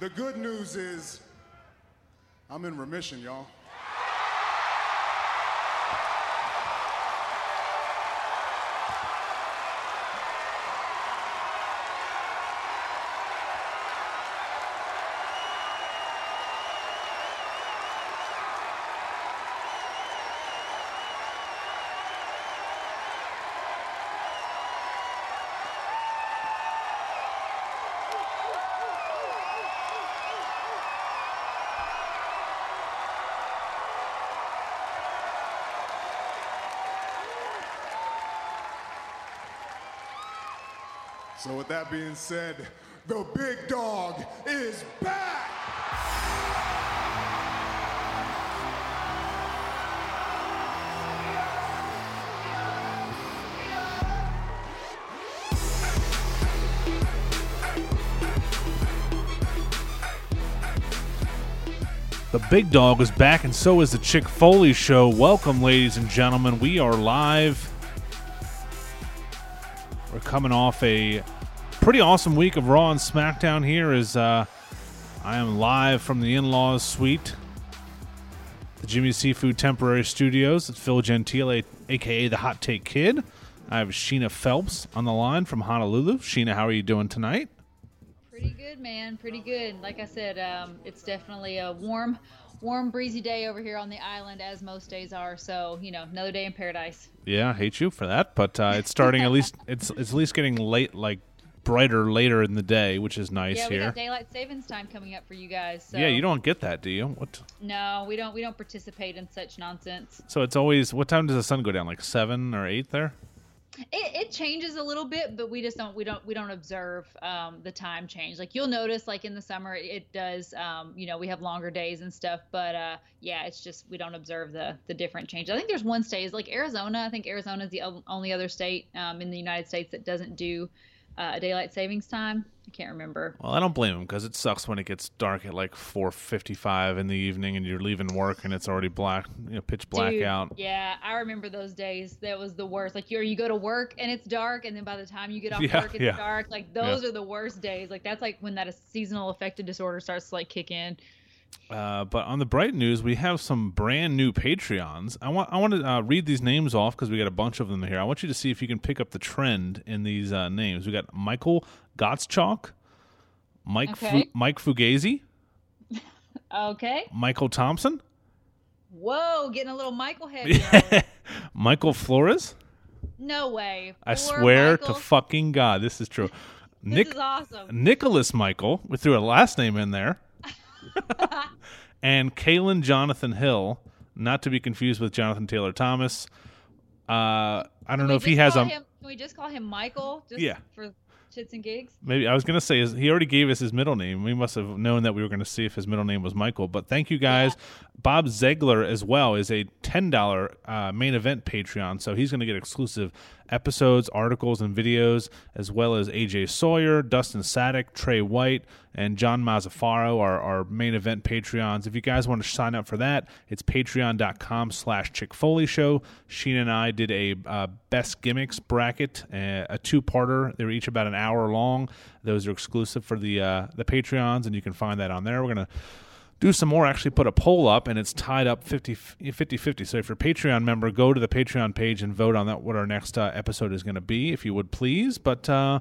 The good news is I'm in remission, y'all. So, with that being said, the big dog is back! The big dog is back, and so is the Chick Foley Show. Welcome, ladies and gentlemen. We are live. Coming off a pretty awesome week of Raw and SmackDown here as uh, I am live from the in laws suite, the Jimmy Seafood Temporary Studios. It's Phil Gentile, aka the Hot Take Kid. I have Sheena Phelps on the line from Honolulu. Sheena, how are you doing tonight? Pretty good, man. Pretty good. Like I said, um, it's definitely a warm, warm, breezy day over here on the island, as most days are. So, you know, another day in paradise. Yeah, I hate you for that, but uh, it's starting at least it's it's at least getting late, like brighter later in the day, which is nice yeah, we here. got daylight savings time coming up for you guys. So. Yeah, you don't get that, do you? What? No, we don't. We don't participate in such nonsense. So it's always what time does the sun go down? Like seven or eight there? It, it changes a little bit, but we just don't we don't we don't observe um, the time change. Like you'll notice, like in the summer, it, it does. Um, you know, we have longer days and stuff, but uh, yeah, it's just we don't observe the the different changes. I think there's one state is like Arizona. I think Arizona is the only other state um, in the United States that doesn't do uh, a daylight savings time. I can't remember. Well, I don't blame him because it sucks when it gets dark at like four fifty-five in the evening and you're leaving work and it's already black, you know, pitch black Dude, out. Yeah, I remember those days. That was the worst. Like you you go to work and it's dark, and then by the time you get off Yeah, work, it's yeah. dark. Like those are the worst days. Like that's like when that seasonal affective disorder starts to like kick in. Uh, but on the bright news, we have some brand new Patreons. I want I want to uh, read these names off because we got a bunch of them here. I want you to see if you can pick up the trend in these uh, names. We got Michael Gottschalk, Mike Fu- Mike Fugazi, Okay. Michael Thompson, Whoa, getting a little Michael going. Michael Flores. no way. I Poor swear Michael. to fucking God, this is true. This Nick is awesome. Nicholas Michael. We threw a last name in there. and Kalen Jonathan Hill, not to be confused with Jonathan Taylor Thomas. Uh, I don't know if he has a Him, can we just call him Michael? Just Yeah. For shits and gigs. maybe I was gonna say is he already gave us his middle name. We must have known that we were gonna see if his middle name was Michael. But thank you guys. Bob Zegler as well is a ten dollar uh, main event Patreon, so he's gonna get exclusive episodes, articles, and videos, as well as AJ Sawyer, Dustin Sadek, Trey White, and John Mazzafaro, our, our main event Patreons. If you guys want to sign up for that, it's patreon.com slash Chick Foley Show. Sheena and I did a uh, best gimmicks bracket, uh, a two-parter. They were each about an hour long. Those are exclusive for the uh, the Patreons, and you can find that on there. We're going to do some more actually put a poll up and it's tied up 50 50 50 so if you're a patreon member go to the patreon page and vote on that what our next uh, episode is going to be if you would please. But uh,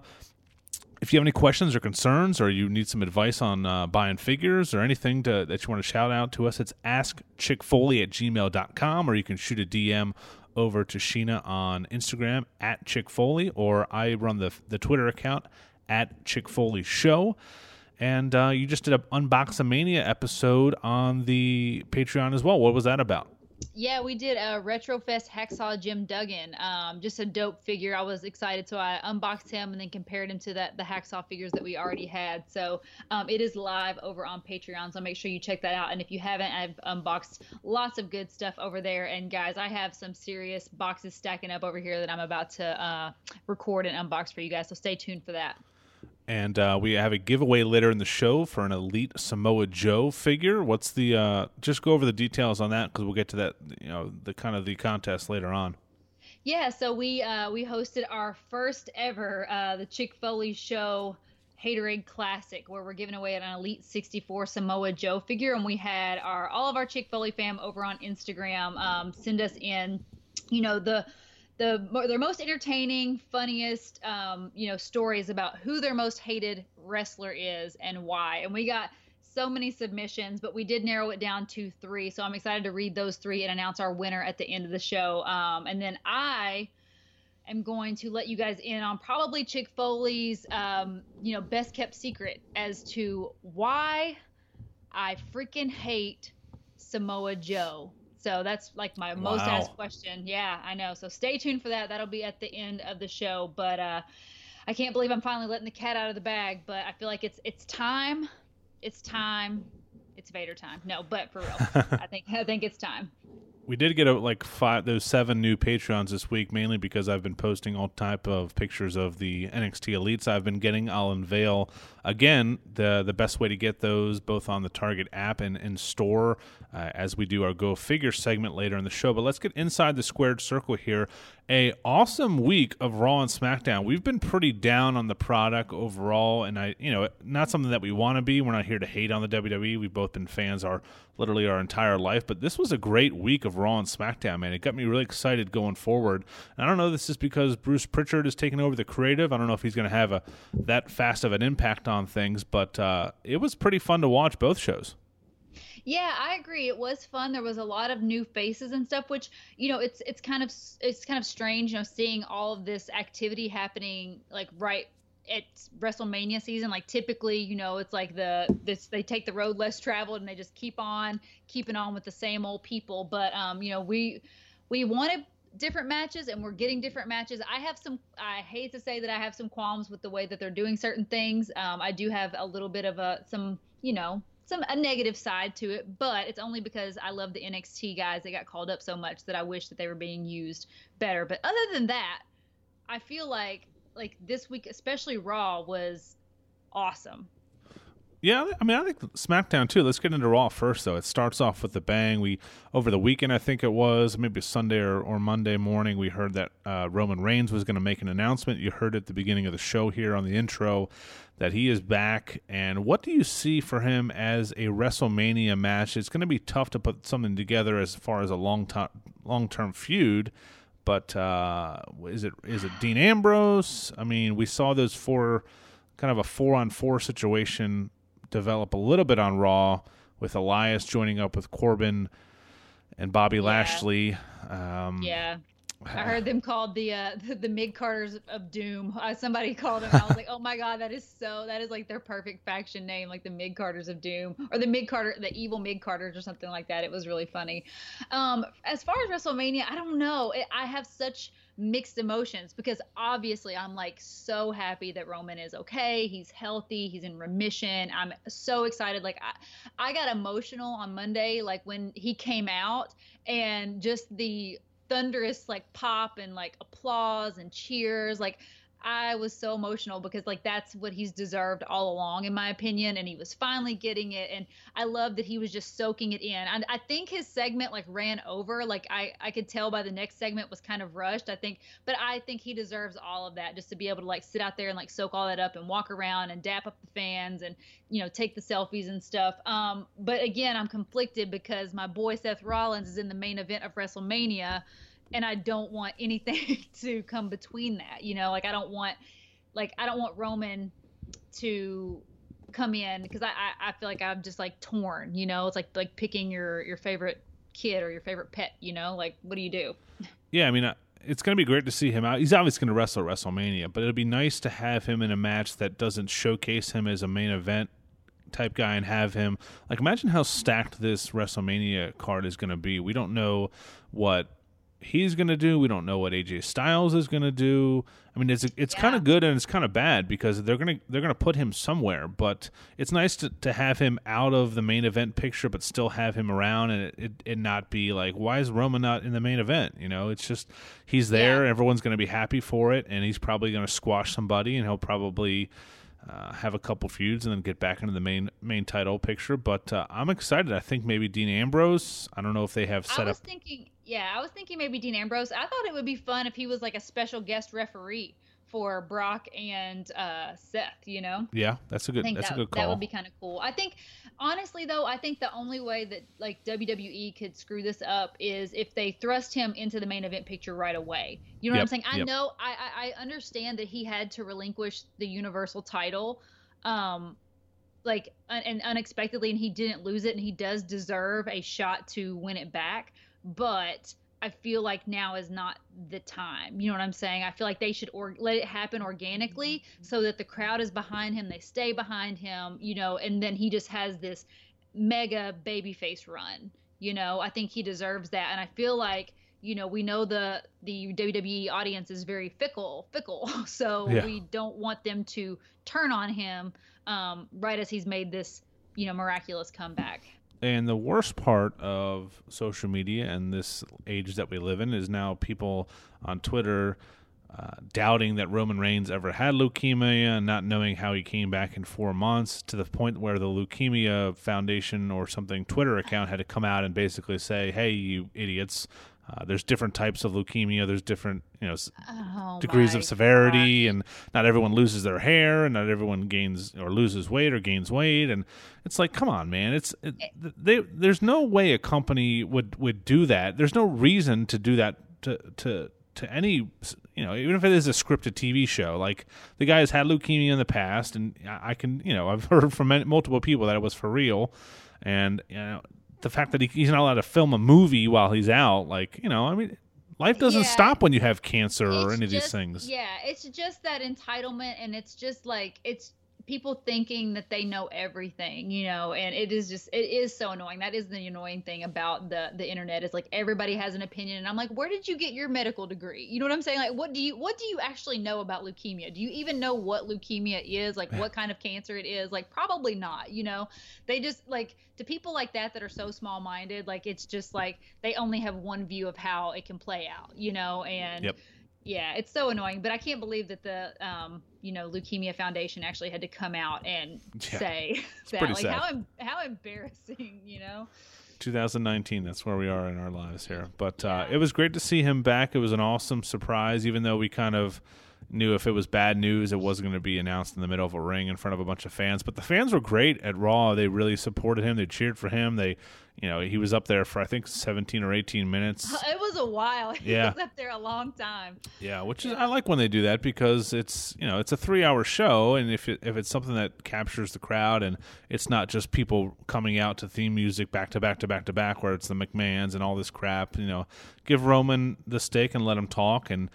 if you have any questions or concerns or you need some advice on uh, buying figures or anything to, that you want to shout out to us it's askchickfoley at gmail.com or you can shoot a dm over to sheena on instagram at chickfoley or i run the, the twitter account at chickfoley show and uh, you just did an Unboxamania episode on the Patreon as well. What was that about? Yeah, we did a Retrofest Hacksaw Jim Duggan. Um, just a dope figure. I was excited, so I unboxed him and then compared him to that the Hacksaw figures that we already had. So um, it is live over on Patreon, so make sure you check that out. And if you haven't, I've unboxed lots of good stuff over there. And guys, I have some serious boxes stacking up over here that I'm about to uh, record and unbox for you guys. So stay tuned for that. And uh, we have a giveaway later in the show for an Elite Samoa Joe figure. What's the? Uh, just go over the details on that because we'll get to that. You know, the kind of the contest later on. Yeah, so we uh, we hosted our first ever uh, the Chick Foley Show Haterade Classic, where we're giving away an Elite 64 Samoa Joe figure, and we had our all of our Chick Foley fam over on Instagram um, send us in, you know, the the their most entertaining, funniest, um, you know, stories about who their most hated wrestler is and why, and we got so many submissions, but we did narrow it down to three. So I'm excited to read those three and announce our winner at the end of the show. Um, and then I am going to let you guys in on probably Chick Foley's, um, you know, best kept secret as to why I freaking hate Samoa Joe. So that's like my wow. most asked question. Yeah, I know. So stay tuned for that. That'll be at the end of the show. But uh, I can't believe I'm finally letting the cat out of the bag. But I feel like it's it's time. It's time. It's Vader time. No, but for real, I think I think it's time we did get a, like five those seven new patreons this week mainly because i've been posting all type of pictures of the nxt elites. I've been getting i'll unveil again the the best way to get those both on the target app and in store uh, as we do our go figure segment later in the show. But let's get inside the squared circle here a awesome week of raw and smackdown we've been pretty down on the product overall and i you know not something that we want to be we're not here to hate on the wwe we've both been fans our literally our entire life but this was a great week of Raw and SmackDown, man. It got me really excited going forward. And I don't know this is because Bruce Pritchard is taking over the creative. I don't know if he's going to have a that fast of an impact on things, but uh, it was pretty fun to watch both shows. Yeah, I agree. It was fun. There was a lot of new faces and stuff, which you know, it's it's kind of it's kind of strange, you know, seeing all of this activity happening like right it's WrestleMania season, like typically, you know, it's like the this they take the road less traveled and they just keep on keeping on with the same old people. But um, you know, we we wanted different matches and we're getting different matches. I have some I hate to say that I have some qualms with the way that they're doing certain things. Um, I do have a little bit of a some, you know, some a negative side to it, but it's only because I love the NXT guys that got called up so much that I wish that they were being used better. But other than that, I feel like like this week, especially Raw, was awesome. Yeah, I mean, I think SmackDown too. Let's get into Raw first, though. It starts off with the bang. We over the weekend, I think it was maybe Sunday or, or Monday morning, we heard that uh, Roman Reigns was going to make an announcement. You heard it at the beginning of the show here on the intro that he is back. And what do you see for him as a WrestleMania match? It's going to be tough to put something together as far as a long time long term feud but uh, is it is it Dean Ambrose? I mean, we saw those four kind of a four on four situation develop a little bit on Raw with Elias joining up with Corbin and Bobby yeah. Lashley. Um, yeah. I heard them called the uh, the, the mid carders of Doom. Uh, somebody called them. I was like, oh my god, that is so. That is like their perfect faction name, like the mid carders of Doom, or the mid carder, the evil mid carders, or something like that. It was really funny. Um, as far as WrestleMania, I don't know. It, I have such mixed emotions because obviously I'm like so happy that Roman is okay. He's healthy. He's in remission. I'm so excited. Like I, I got emotional on Monday, like when he came out and just the thunderous like pop and like applause and cheers like I was so emotional because like that's what he's deserved all along in my opinion and he was finally getting it and I love that he was just soaking it in. And I think his segment like ran over like I I could tell by the next segment was kind of rushed I think but I think he deserves all of that just to be able to like sit out there and like soak all that up and walk around and dap up the fans and you know take the selfies and stuff. Um but again I'm conflicted because my boy Seth Rollins is in the main event of WrestleMania and I don't want anything to come between that. You know, like I don't want like I don't want Roman to come in because I, I, feel like I'm just like torn. You know, it's like like picking your your favorite kid or your favorite pet. You know, like what do you do? Yeah, I mean. It's going to be great to see him out. He's obviously going to wrestle WrestleMania, but it'll be nice to have him in a match that doesn't showcase him as a main event type guy and have him like imagine how stacked this WrestleMania card is going to be. We don't know what he's going to do. We don't know what AJ Styles is going to do. I mean, it's it's yeah. kind of good and it's kind of bad because they're gonna they're gonna put him somewhere. But it's nice to, to have him out of the main event picture, but still have him around and it, it, it not be like, why is Roman not in the main event? You know, it's just he's there. Yeah. Everyone's going to be happy for it, and he's probably going to squash somebody, and he'll probably uh, have a couple feuds and then get back into the main main title picture. But uh, I'm excited. I think maybe Dean Ambrose. I don't know if they have set I was up. Thinking, yeah, I was thinking maybe Dean Ambrose. I thought it would be fun if he was like a special guest referee for Brock and uh, Seth. You know. Yeah, that's a good. That's that, a good call. that would be kind of cool. I think, honestly, though, I think the only way that like WWE could screw this up is if they thrust him into the main event picture right away. You know what I'm saying? I yep. know, I, I I understand that he had to relinquish the Universal title, um, like un- and unexpectedly, and he didn't lose it, and he does deserve a shot to win it back, but. I feel like now is not the time. You know what I'm saying? I feel like they should or- let it happen organically so that the crowd is behind him, they stay behind him, you know, and then he just has this mega babyface run. You know, I think he deserves that, and I feel like you know we know the the WWE audience is very fickle, fickle, so Yeah. we don't want them to turn on him um, right as he's made this you know miraculous comeback. And the worst part of social media and this age that we live in is now people on Twitter uh, doubting that Roman Reigns ever had leukemia and not knowing how he came back in four months to the point where the Leukemia Foundation or something Twitter account had to come out and basically say, hey, you idiots. Uh, there's different types of leukemia. There's different, you know, Oh, degrees of severity and not everyone loses their hair and not everyone gains or loses weight or gains weight. And it's like come on man. It's it, they, there's no way a company would would do that. There's no reason to do that to to to any you know even if it is a scripted TV show. Like the guy has had leukemia in the past and I I can you know I've heard from many, multiple people that it was for real. And you know the fact that he, he's not allowed to film a movie while he's out like you know I mean life doesn't Yeah. stop when you have cancer or It's any of these things Yeah, it's just that entitlement, and it's just like it's people thinking that they know everything, you know, and it is just it is so annoying. That is the annoying thing about the the internet is like everybody has an opinion, and I'm like, where did you get your medical degree? You know what I'm saying? Like, what do you what do you actually know about leukemia? Do you even know what leukemia is? Like, what kind of cancer it is? Like, probably not. You know, they just like to people like that that are so small minded. Like, it's just like they only have one view of how it can play out. You know, and Yep. Yeah, it's so annoying, but I can't believe that the um, you know, Leukemia Foundation actually had to come out and Yeah, say that. Like sad. how em- how embarrassing, you know? 2019 that's where we are in our lives here but uh, it was great to see him back it was an awesome surprise even though we kind of knew if it was bad news it wasn't going to be announced in the middle of a ring in front of a bunch of fans but the fans were great at raw they really supported him they cheered for him they you know he was up there for i think 17 or 18 minutes It was a while. He Yeah. was up there a long time. yeah which is i like when they do that because it's you know it's a three hour show and if it, if it's something that captures the crowd and it's not just people coming out to theme music back to back to back to back where it's the mcmahons and all this crap you know give roman the stake and let him talk and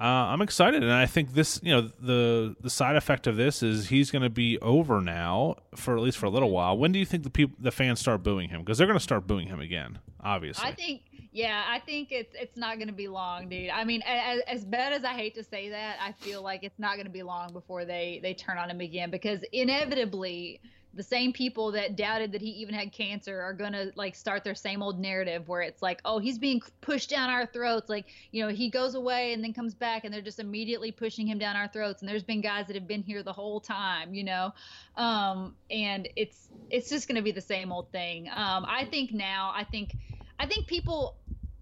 uh, I'm excited, and I think this, you know, the the side effect of this is he's going to be over now for at least for a little while. When do you think the people, the fans, start booing him? Because they're going to start booing him again, obviously. I think yeah, I think it's it's not going to be long, dude. I mean, as, as bad as I hate to say that, I feel like it's not going to be long before they they turn on him again because inevitably the same people that doubted that he even had cancer are going to like start their same old narrative where it's like, "Oh, he's being pushed down our throats." Like, you know, he goes away and then comes back and they're just immediately pushing him down our throats and there's been guys that have been here the whole time, you know. Um and it's it's just going to be the same old thing. Um I think now, I think I think people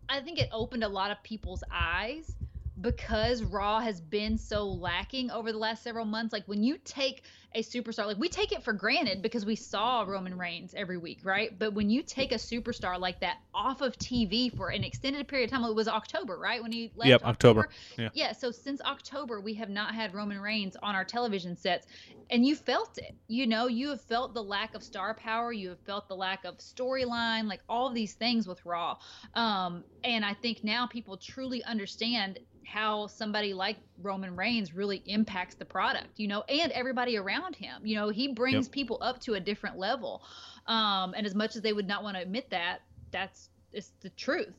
I think it opened a lot of people's eyes because Raw has been so lacking over the last several months. Like when you take a superstar, like we take it for granted because we saw Roman Reigns every week, right? But when you take a superstar like that off of TV for an extended period of time, it was October, right? When he left Yep, October. Yeah. yeah, so since October, we have not had Roman Reigns on our television sets, and you felt it. You know, you have felt the lack of star power, you have felt the lack of storyline, like all these things with Raw. Um, and I think now people truly understand how somebody like Roman Reigns really impacts the product, you know, and everybody around him. You know, he brings Yep. people up to a different level. Um, and as much as they would not want to admit that, that's it's the truth.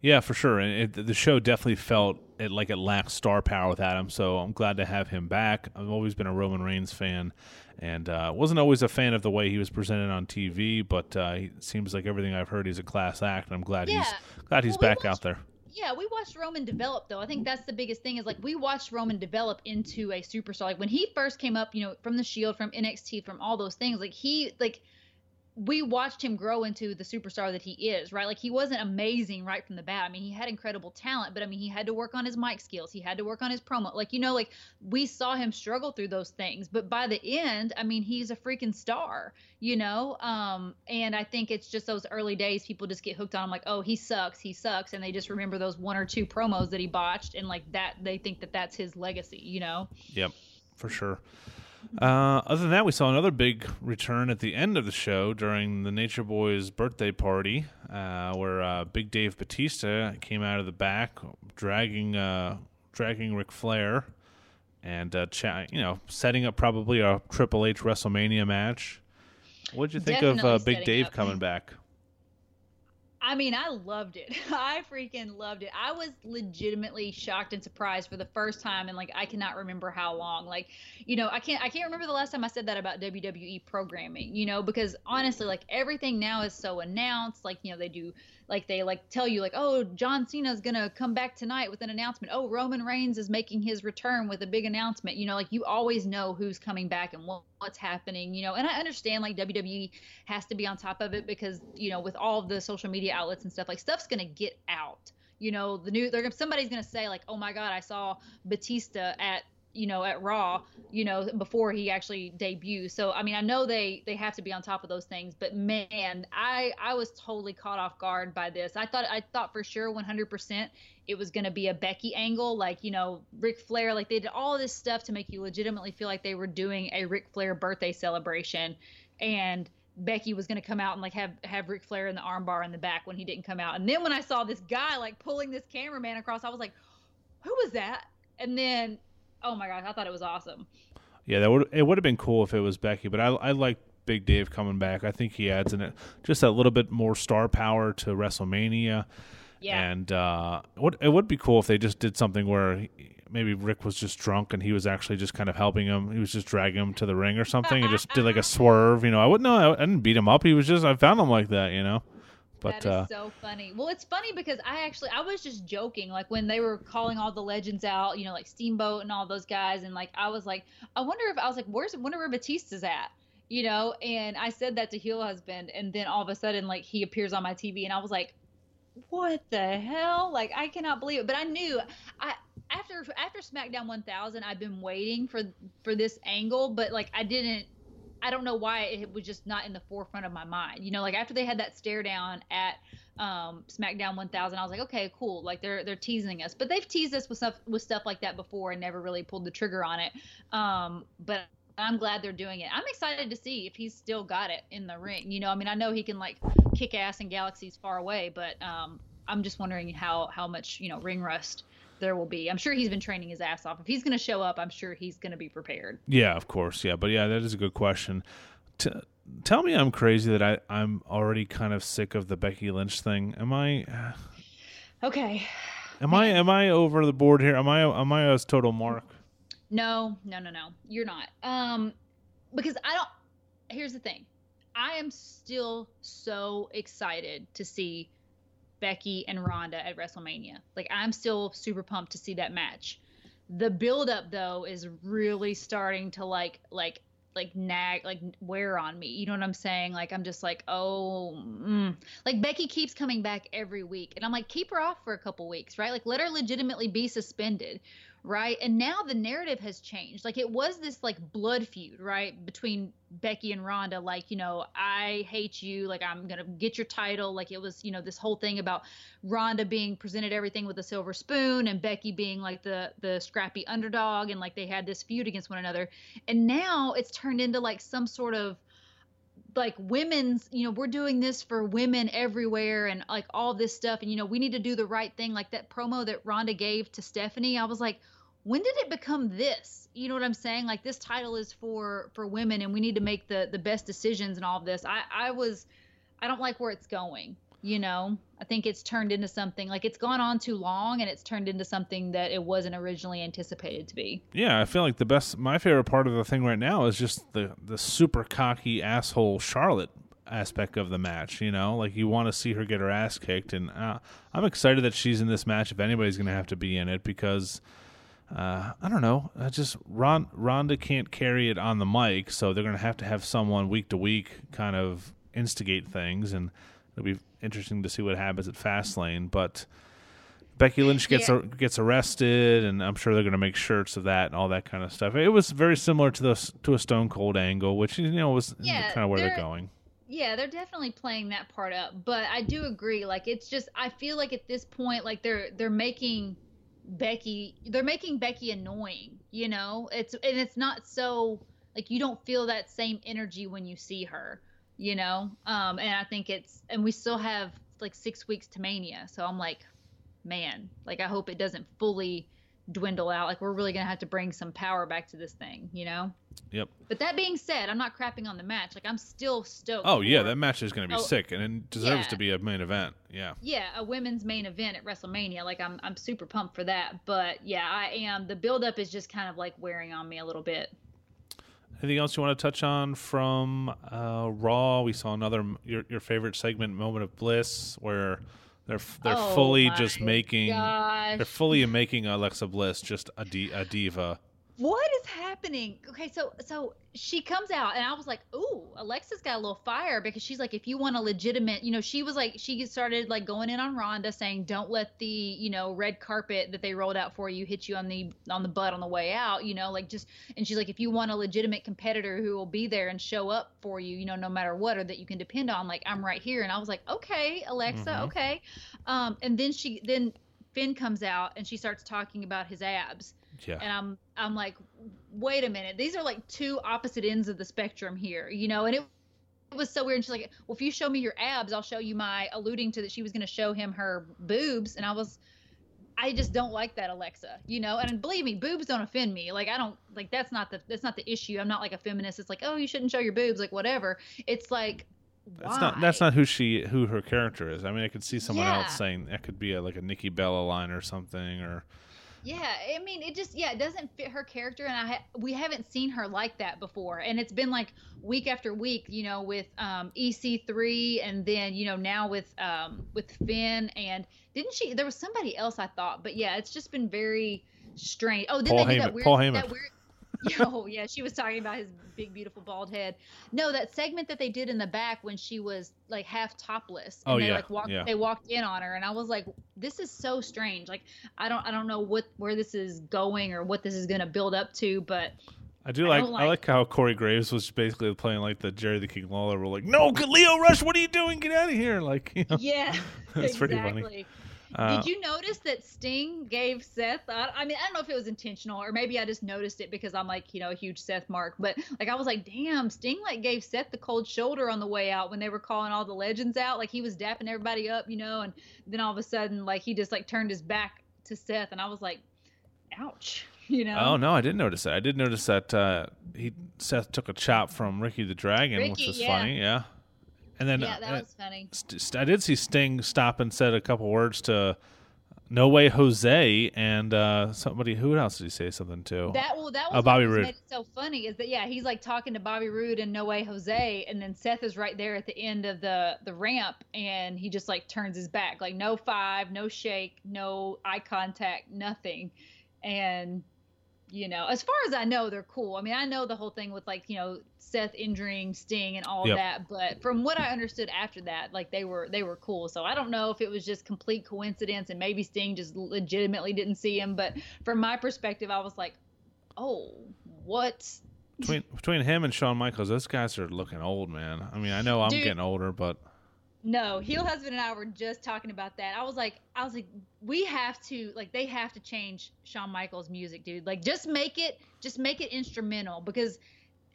Yeah, for sure. And it, the show definitely felt it like it lacked star power without him. So I'm glad to have him back. I've always been a Roman Reigns fan, and uh, wasn't always a fan of the way he was presented on TV. But uh, he seems like everything I've heard, he's a class act, and I'm glad Yeah. he's glad he's Well, we back out there. Yeah, we watched Roman develop though. I think that's the biggest thing is like we watched Roman develop into a superstar. Like when he first came up, you know, from the Shield, from NXT, from all those things, like he like we watched him grow into the superstar that he is, right? Like he wasn't amazing right from the bat. I mean, he had incredible talent, but I mean, he had to work on his mic skills. He had to work on his promo. Like, you know, like we saw him struggle through those things, but by the end, I mean, he's a freaking star, you know? Um, and I think it's just those early days people just get hooked on him like, "Oh, he sucks, he sucks." And they just remember those one or two promos that he botched and like that they think that that's his legacy, you know? Yep, for sure. Uh, other than that, we saw another big return at the end of the show during the Nature Boys birthday party, uh, where uh, Big Dave Batista came out of the back, dragging uh, dragging Ric Flair, and uh, cha- you know, setting up probably a Triple H WrestleMania match. What did you think Definitely of uh, Big Dave up. coming back? I mean, I loved it. I freaking loved it. I was legitimately shocked and surprised for the first time and like I cannot remember how long. Like, you know, I can't I can't remember the last time I said that about WWE programming, you know, because honestly, like everything now is so announced. Like, you know, they do like they like tell you like, "Oh, John Cena's going to come back tonight with an announcement. Oh, Roman Reigns is making his return with a big announcement." You know, like you always know who's coming back and what, what's happening, you know. And I understand like WWE has to be on top of it because, you know, with all the social media outlets and stuff, like stuff's going to get out. You know, the new they're gonna somebody's to say like, "Oh my god, I saw Batista at you know at raw you know before he actually debuts so i mean i know they they have to be on top of those things but man i i was totally caught off guard by this i thought i thought for sure 100% it was going to be a becky angle like you know Ric flair like they did all this stuff to make you legitimately feel like they were doing a Ric flair birthday celebration and Becky was going to come out and like have have Ric Flair in the armbar in the back when he didn't come out. And then when I saw this guy like pulling this cameraman across, I was like, "Who was that?" And then oh my gosh, I thought it was awesome. Yeah, that would it would have been cool if it was Becky, but I I like Big Dave coming back. I think he adds in it just a little bit more star power to WrestleMania. Yeah. And uh, what it would be cool if they just did something where he, maybe Ric was just drunk and he was actually just kind of helping him. He was just dragging him to the ring or something and just did like a swerve. You know, I wouldn't know. I didn't beat him up. He was just I found him like that. You know. But that is uh, so funny. Well, it's funny because I actually I was just joking like when they were calling all the legends out, you know, like Steamboat and all those guys, and like I was like, I wonder if I was like, where's wonder where Batista's at, you know? And I said that to Heel Husband, and then all of a sudden like he appears on my TV, and I was like, what the hell? Like I cannot believe it. But I knew I after after SmackDown 1000, I've been waiting for for this angle, but like I didn't I don't know why it was just not in the forefront of my mind. You know, like after they had that stare down at um, SmackDown 1000, I was like, okay, cool. Like they're they're teasing us, but they've teased us with stuff with stuff like that before and never really pulled the trigger on it. Um, but I'm glad they're doing it. I'm excited to see if he's still got it in the ring. You know, I mean, I know he can like kick ass in galaxies far away, but um, I'm just wondering how how much you know ring rust there will be. I'm sure he's been training his ass off. If he's going to show up, I'm sure he's going to be prepared. Yeah, of course. Yeah, but yeah, that is a good question. T- tell me I'm crazy that I I'm already kind of sick of the Becky Lynch thing. Am I? Okay. Am I am I over the board here? Am I am I a total mark? No, no, no, no. You're not. Um, because I don't. Here's the thing. I am still so excited to see Becky and Ronda at WrestleMania. Like I'm still super pumped to see that match. The build up though is really starting to like like like nag like wear on me. You know what I'm saying? Like I'm just like, "Oh, mm. like Becky keeps coming back every week." And I'm like, "Keep her off for a couple weeks, right? Like let her legitimately be suspended." Right? And now the narrative has changed. Like it was this like blood feud, right, between Becky and Ronda. Like you know, I hate you. Like I'm gonna get your title. Like it was, you know, this whole thing about Ronda being presented everything with a silver spoon, and Becky being like the the scrappy underdog, and like they had this feud against one another. And now it's turned into like some sort of like women's you know we're doing this for women everywhere and like all this stuff and you know we need to do the right thing like that promo that Ronda gave to Stephanie I was like when did it become this? You know what i'm saying? Like this title is for for women and we need to make the the best decisions and all of this. I i was i don't like where it's going you know? I think it's turned into something like it's gone on too long and it's turned into something that it wasn't originally anticipated to be. Yeah, I feel like the best my favorite part of the thing right now is just the the super cocky asshole Charlotte aspect of the match, you know? Like you want to see her get her ass kicked and uh, I'm excited that she's in this match if anybody's going to have to be in it because uh, I don't know. I just Ron, Ronda can't carry it on the mic, so they're going to have to have someone week to week kind of instigate things, and it'll be interesting to see what happens at Fastlane. But Becky Lynch gets Yeah. ar- gets arrested, and I'm sure they're going to make shirts of that and all that kind of stuff. It was very similar to the to a Stone Cold angle, which you know was Yeah, kind of where they're they're- going. Yeah, they're definitely playing that part up, but I do agree. Like, it's just I feel like at this point, like they're they're making Becky, they're making Becky annoying. You know, it's and it's not so like you don't feel that same energy when you see her. You know, um, and I think it's and we still have like six weeks to Mania, so I'm like, man, like I hope it doesn't fully dwindle out. Like we're really gonna have to bring some power back to this thing. You know. Yep. But that being said, I'm not crapping on the match. Like I'm still stoked. Oh yeah, that match is going to be Oh, sick, and it deserves yeah. to be a main event. Yeah. yeah, a women's main event at WrestleMania. Like I'm I'm super pumped for that. But yeah, I am. The build up is just kind of like wearing on me a little bit. Anything else you want to touch on from uh, Raw? We saw another your your favorite segment, Moment of Bliss, where they're they're Oh fully just making Gosh. they're fully making Alexa Bliss just a, di- a diva. What is happening? Okay, so so she comes out and I was like, "Ooh, Alexa's got a little fire because she's like if you want a legitimate, you know, she was like she started like going in on Ronda saying, "Don't let the, you know, red carpet that they rolled out for you hit you on the on the butt on the way out, you know, like just and she's like if you want a legitimate competitor who will be there and show up for you, you know, no matter what or that you can depend on, like I'm right here." And I was like, "Okay, Alexa, Mhm. okay." Um and then she then Finn comes out and she starts talking about his abs Yeah. and I'm I'm like, wait a minute, these are like two opposite ends of the spectrum here, you know, and it it was so weird. And she's like, well, if you show me your abs, I'll show you my alluding to that she was going to show him her boobs, and I was. I just don't like that, Alexa. You know, and believe me, boobs don't offend me. Like I don't like that's not the that's not the issue. I'm not like a feminist. It's like, oh, you shouldn't show your boobs, like whatever. It's like, why? That's not that's not who she who her character is. I mean, I could see someone Yeah. else saying that could be a, like a Nikki Bella line or something, or Yeah, I mean, it just yeah, it doesn't fit her character, and I ha- we haven't seen her like that before, and it's been like week after week, you know, with um, EC3, and then you know now with um, with Finn, and didn't she? There was somebody else I thought, but yeah, it's just been very strange. Oh, then Paul they Heyman- that weird, Paul Heyman. that weird. Oh yeah, she was talking about his big beautiful bald head. No, that segment that they did in the back when she was like half topless and Oh, they yeah, like walked yeah. they walked in on her and I was like this is so strange. Like I don't I don't know what where this is going or what this is going to build up to, but I do I like, I like like how Corey Graves was basically playing like the Jerry the King Lawler role, like, no, Lio Rush, what are you doing? Get out of here! Like, you know, yeah, That's pretty funny. Uh, Did you notice that Sting gave Seth? I, I mean, I don't know if it was intentional or maybe I just noticed it because I'm like, you know, a huge Seth mark. But like, I was like, damn, Sting like gave Seth the cold shoulder on the way out when they were calling all the legends out. Like he was dapping everybody up, you know, and then all of a sudden, like he just like turned his back to Seth, and I was like, ouch, you know. Oh no, I didn't notice that. I did notice that uh, he Seth took a chop from Ricky the Dragon, which Ricky, was yeah. funny. Yeah, and then yeah, uh, that was funny. St- I did see Sting stop and said a couple words to No Way Jose and uh, somebody. Who else did he say something to? That well, that was Oh, what Bobby Roode. so funny is that yeah, he's like talking to Bobby Roode and No Way Jose, and then Seth is right there at the end of the the ramp, and he just like turns his back, like no five, no shake, no eye contact, nothing, and you know, as far as I know, they're cool. I mean, I know the whole thing with like you know Seth injuring Sting and all Yep. that, but from what I understood after that, like they were they were cool. So I don't know if it was just complete coincidence and maybe Sting just legitimately didn't see him, but from my perspective, I was like, oh, what? between between him and Shawn Michaels, those guys are looking old, man. I mean, I know I'm Dude. getting older, but No, heel husband and I were just talking about that. I was like, I was like, we have to like they have to change Shawn Michaels' music, dude. Like just make it just make it instrumental because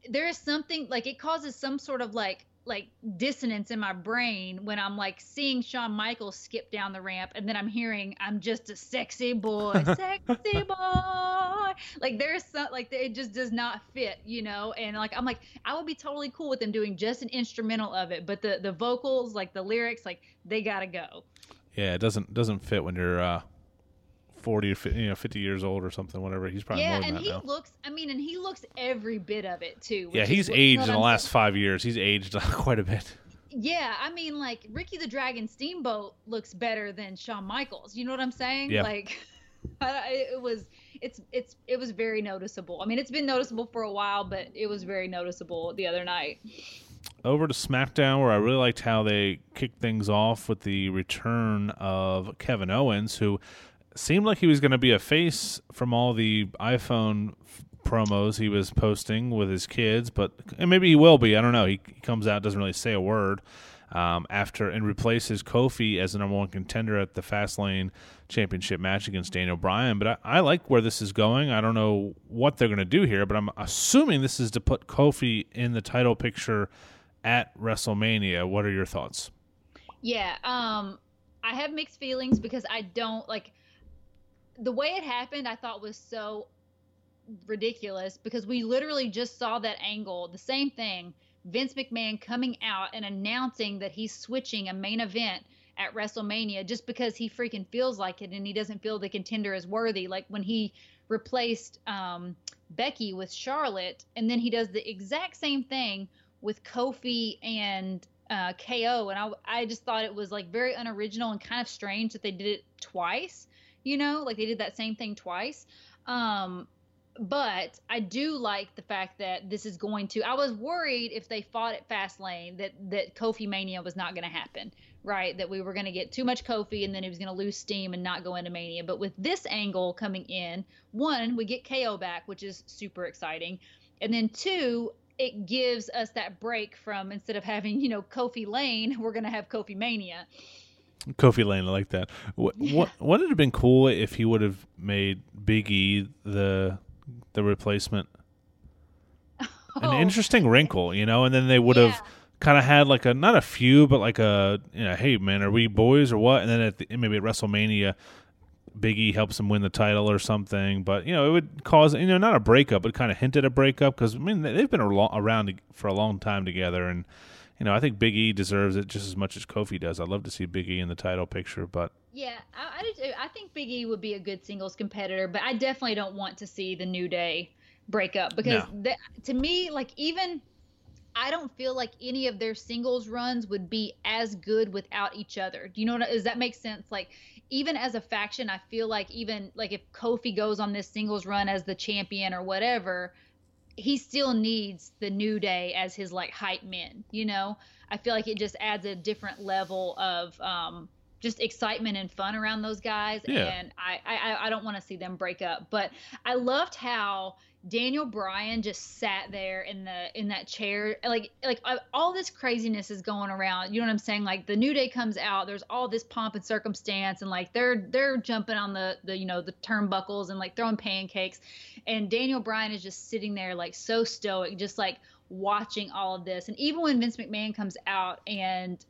there is something like it causes some sort of like like dissonance in my brain when I'm like seeing Shawn Michaels skip down the ramp and then I'm hearing I'm just a sexy boy, sexy boy. Like there's some like it just does not fit, you know. And like I'm like I would be totally cool with them doing just an instrumental of it, but the the vocals, like the lyrics, like they gotta go. yeah, it doesn't doesn't fit when you're uh, forty or 50, you know fifty years old or something. Whatever. He's probably yeah, more than and that he now. looks. I mean, and he looks every bit of it too. yeah, he's aged in the I'm last saying. five years. He's aged quite a bit. Yeah, I mean, like Ricky the Dragon Steamboat looks better than Shawn Michaels. You know what I'm saying? Yeah. Like, it was, it's, it's, it was very noticeable. I mean, it's been noticeable for a while, but it was very noticeable the other night. over to SmackDown, where I really liked how they kicked things off with the return of Kevin Owens, who seemed like he was going to be a face from all the iPhone f- promos he was posting with his kids, but and maybe he will be. I don't know. He, he comes out, doesn't really say a word um, after and replaces Kofi as the number one contender at the Fastlane Championship match against Daniel Bryan. But I, I like where this is going. I don't know what they're going to do here, but I'm assuming this is to put Kofi in the title picture at WrestleMania. What are your thoughts? Yeah, um, I have mixed feelings because I don't like the way it happened. I thought was so ridiculous because we literally just saw that angle, the same thing. Vince McMahon coming out and announcing that he's switching a main event at WrestleMania just because he freaking feels like it and he doesn't feel the contender is worthy. Like when he replaced um, Becky with Charlotte, and then he does the exact same thing with Kofi and uh, KO, and I I just thought it was like very unoriginal and kind of strange that they did it twice. You know, like they did that same thing twice. Um, but I do like the fact that this is going to. I was worried if they fought at Fastlane that that Kofi Mania was not going to happen, right? That we were going to get too much Kofi and then he was going to lose steam and not go into Mania. But with this angle coming in, one, we get KO back, which is super exciting, and then two, it gives us that break from instead of having you know Kofi Lane, we're going to have Kofi Mania. Kofi Lane, I like that. What yeah. what would it have been cool if he would have made Big E the the replacement. Oh. An interesting wrinkle, you know, and then they would yeah. have kind of had like a not a few, but like a you know, hey man, are we boys or what? And then at the, maybe at WrestleMania, Biggie helps him win the title or something. But you know, it would cause you know not a breakup, but kind of hinted a breakup because I mean they've been around for a long time together, and you know I think Big E deserves it just as much as Kofi does. I'd love to see Big E in the title picture, but yeah, I, I, do, I think Big E would be a good singles competitor, but I definitely don't want to see the New Day break up because no. the, to me, like even I don't feel like any of their singles runs would be as good without each other. Do you know what? Does that make sense? Like even as a faction, I feel like even like if Kofi goes on this singles run as the champion or whatever, he still needs the New Day as his like hype men. You know, I feel like it just adds a different level of um just excitement and fun around those guys yeah. and I, I i don't want to see them break up but i loved how daniel bryan just sat there in the in that chair like like uh, all this craziness is going around you know what i'm saying like the new day comes out there's all this pomp and circumstance and like they're they're jumping on the the you know the turnbuckles and like throwing pancakes and daniel bryan is just sitting there like so stoic just like watching all of this and even when vince mcmahon comes out and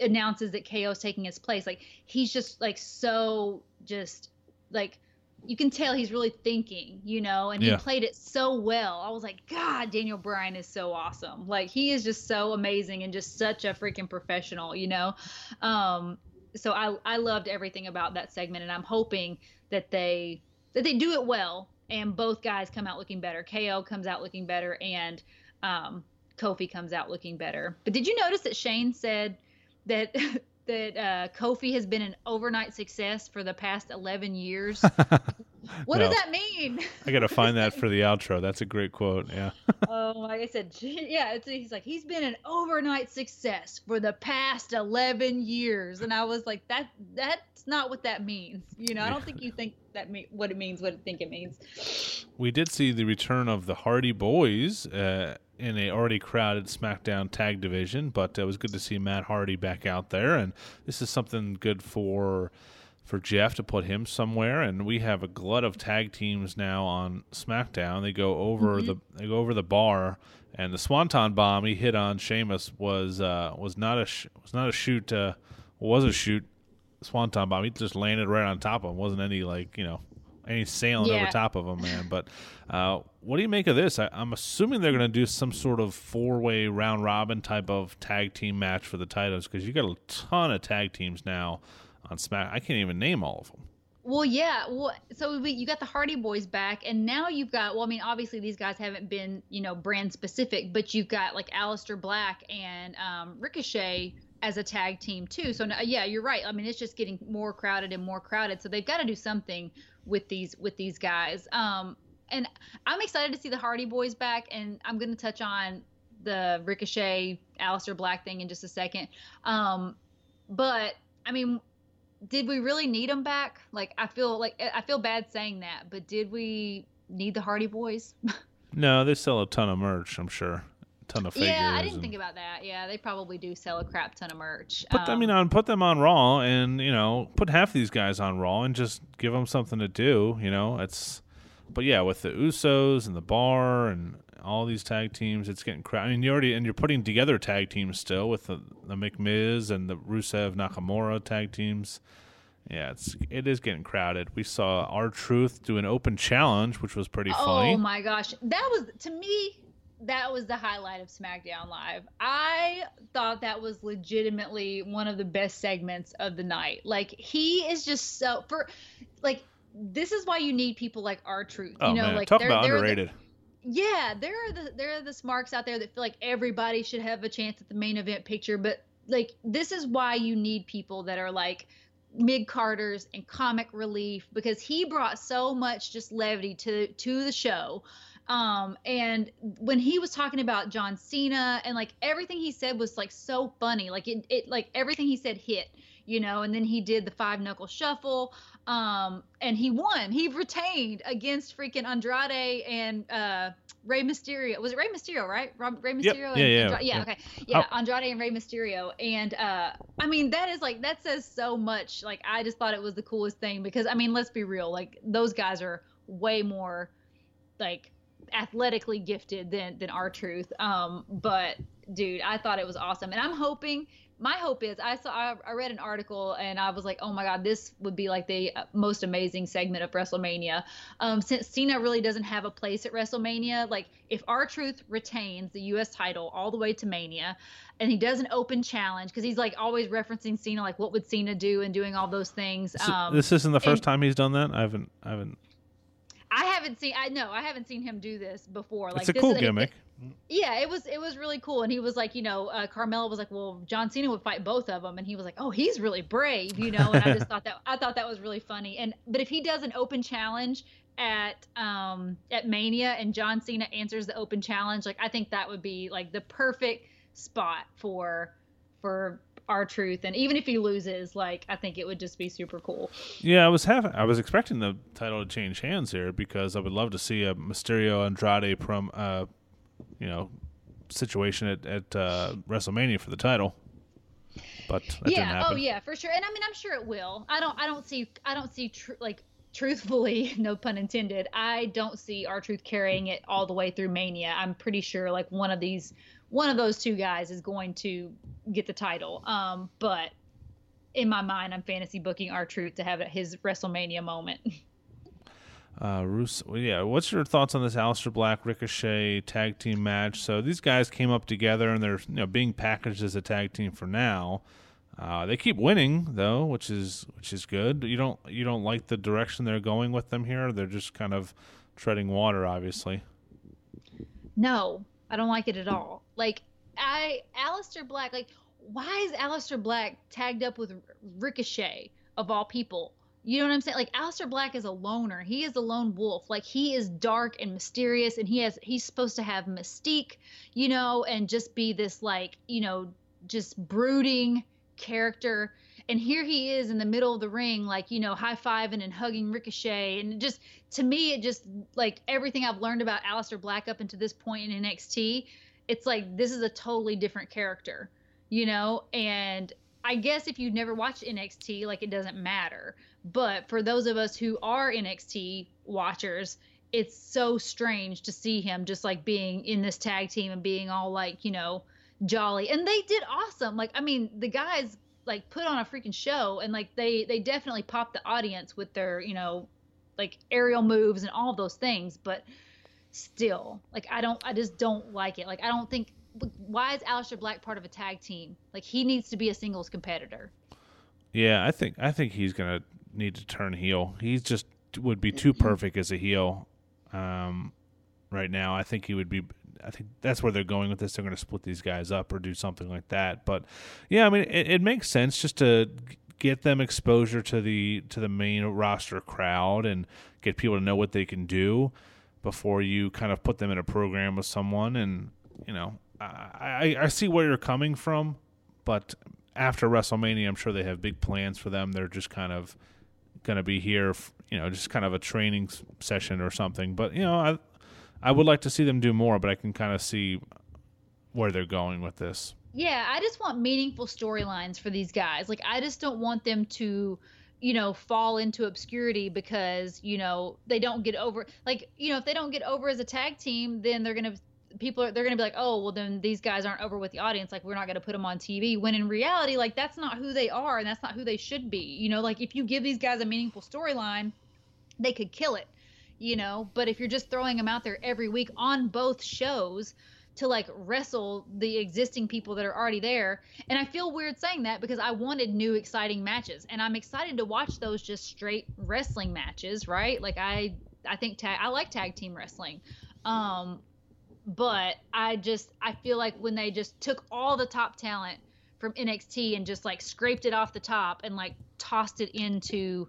announces that KO is taking his place. Like he's just like so just like you can tell he's really thinking, you know, and yeah. he played it so well. I was like, God, Daniel Bryan is so awesome. Like he is just so amazing and just such a freaking professional, you know. Um, so I I loved everything about that segment, and I'm hoping that they that they do it well, and both guys come out looking better. KO comes out looking better, and um, Kofi comes out looking better. But did you notice that Shane said that that uh, Kofi has been an overnight success for the past 11 years. what no. does that mean? I got to find that for the outro. That's a great quote. Yeah. oh, like I said, yeah, he's like, he's been an overnight success for the past 11 years. And I was like, that that's not what that means. You know, I don't think you think that me- what it means, what I think it means. We did see the return of the Hardy Boys. Uh, in a already crowded SmackDown tag division, but it was good to see Matt Hardy back out there, and this is something good for for Jeff to put him somewhere. And we have a glut of tag teams now on SmackDown. They go over mm-hmm. the they go over the bar, and the Swanton bomb he hit on Sheamus was uh, was not a sh- was not a shoot uh, was a shoot Swanton bomb. He just landed right on top of him. wasn't any like you know any sailing yeah. over top of them, man. But uh, what do you make of this? I, am assuming they're going to do some sort of four way round robin type of tag team match for the titles because you got a ton of tag teams now on Smack. I can't even name all of them. Well, yeah. Well, so we, you got the Hardy Boys back, and now you've got. Well, I mean, obviously these guys haven't been, you know, brand specific, but you've got like Aleister Black and um, Ricochet as a tag team too. So yeah, you're right. I mean, it's just getting more crowded and more crowded. So they've got to do something with these with these guys. Um, and I'm excited to see the Hardy Boys back. And I'm going to touch on the Ricochet, Aleister Black thing in just a second. Um, but I mean, did we really need them back? Like, I feel like I feel bad saying that, but did we need the Hardy Boys? no, they sell a ton of merch. I'm sure, ton of figures. Yeah, I didn't and- think about that. Yeah, they probably do sell a crap ton of merch. Put, I mean, Um, on put them on Raw, and you know, put half these guys on Raw, and just give them something to do. You know, it's. But yeah, with the Usos and the Bar and all these tag teams, it's getting crowded. I mean, you already and you're putting together tag teams still with the the McMiz and the Rusev Nakamura tag teams. Yeah, it's it is getting crowded. We saw R-Truth do an open challenge, which was pretty funny. Oh my gosh, that was to me. That was the highlight of SmackDown Live. I thought that was legitimately one of the best segments of the night. Like he is just so for, like this is why you need people like R-Truth. oh you know, man, like talk they're, about they're the- underrated. yeah, there are the there are the smarks out there that feel like everybody should have a chance at the main event picture, but like this is why you need people that are like mid carders and comic relief because he brought so much just levity to to the show. Um, and when he was talking about John Cena and like everything he said was like so funny, like it, it like everything he said hit, you know. And then he did the five knuckle shuffle, um, and he won. He retained against freaking Andrade and uh, Rey Mysterio. Was it Rey Mysterio, right? Rob, Rey Yep. Mysterio. Yeah, and yeah, yeah. yeah. Okay. Yeah, Oh. Andrade and Rey Mysterio, and uh, I mean that is like that says so much. Like I just thought it was the coolest thing because I mean let's be real, like those guys are way more like athletically gifted than than R-Truth. Um, but dude, I thought it was awesome, and I'm hoping. My hope is I saw I, I read an article and I was like, oh my god, this would be like the uh, most amazing segment of WrestleMania. Um, since Cena really doesn't have a place at WrestleMania, like if R-Truth retains the U.S. title all the way to Mania, and he does an open challenge because he's like always referencing Cena, like what would Cena do and doing all those things. So Um, this isn't the first and- time he's done that. I haven't. I haven't. I haven't seen. I know I haven't seen him do this before. Like it's a cool is- gimmick. yeah, it was it was really cool, and he was like, you know, uh, Carmella was like, well, John Cena would fight both of them, and he was like, oh, he's really brave, you know, and I just thought that I thought that was really funny. And but if he does an open challenge at um at Mania and John Cena answers the open challenge, like I think that would be like the perfect spot for for R-Truth. And even if he loses, like I think it would just be super cool. Yeah, I was having. I was expecting the title to change hands here because I would love to see a Mysterio Andrade from uh, you know, situation at at uh, WrestleMania for the title. But yeah oh yeah for sure and i mean i'm sure it will i don't i don't see i don't see tr- like truthfully no pun intended i don't see R-Truth carrying it all the way through mania i'm pretty sure like one of these one of those two guys is going to get the title um but in my mind i'm fantasy booking R-Truth to have his wrestlemania moment Uh, Rus- well, yeah. What's your thoughts on this Aleister Black Ricochet tag team match? So these guys came up together and they're you know being packaged as a tag team for now. Uh, they keep winning though, which is which is good. You don't you don't like the direction they're going with them here. They're just kind of treading water, obviously. No, I don't like it at all. Like I Aleister Black, like why is Aleister Black tagged up with Ricochet of all people? You know what I'm saying? Like Aleister Black is a loner. He is a lone wolf. Like he is dark and mysterious and he has he's supposed to have mystique, you know, and just be this like, you know, just brooding character. And here he is in the middle of the ring, like, you know, high fiving and hugging Ricochet. And just, to me, it just, like, everything I've learned about Aleister Black up until this point in NXT, it's like, this is a totally different character, you know? And I guess if you've never watched NXT, like, it doesn't matter. But for those of us who are NXT watchers, it's so strange to see him just like being in this tag team and being all like, you know, jolly. And they did awesome. Like, I mean, the guys like put on a freaking show and like they they definitely popped the audience with their, you know, like aerial moves and all those things, but still, like I don't I just don't like it. Like I don't think why is Aleister Black part of a tag team? Like he needs to be a singles competitor. Yeah, I think I think he's gonna need to turn heel. He's just would be too perfect as a heel. Um, right now, I think he would be. I think that's where they're going with this. They're going to split these guys up or do something like that. But yeah, I mean, it, it makes sense just to get them exposure to the to the main roster crowd and get people to know what they can do before you kind of put them in a program with someone. And you know, I, I see where you're coming from, but after WrestleMania, I'm sure they have big plans for them. They're just kind of going to be here, you know, just kind of a training session or something. But you know, I I would like to see them do more, but I can kind of see where they're going with this. Yeah, I just want meaningful storylines for these guys. Like I just don't want them to you know fall into obscurity because you know they don't get over like you know if they don't get over as a tag team then they're going to people are they're going to be like oh well then these guys aren't over with the audience. Like we're not going to put them on tv when in reality like that's not who they are and that's not who they should be you know? Like if you give these guys a meaningful storyline they could kill it you know? But if you're just throwing them out there every week on both shows to like wrestle the existing people that are already there. And I feel weird saying that because I wanted new exciting matches and I'm excited to watch those just straight wrestling matches, right? Like I I think tag I like tag team wrestling. Um but I just I feel like when they just took all the top talent from NXT and just like scraped it off the top and like tossed it into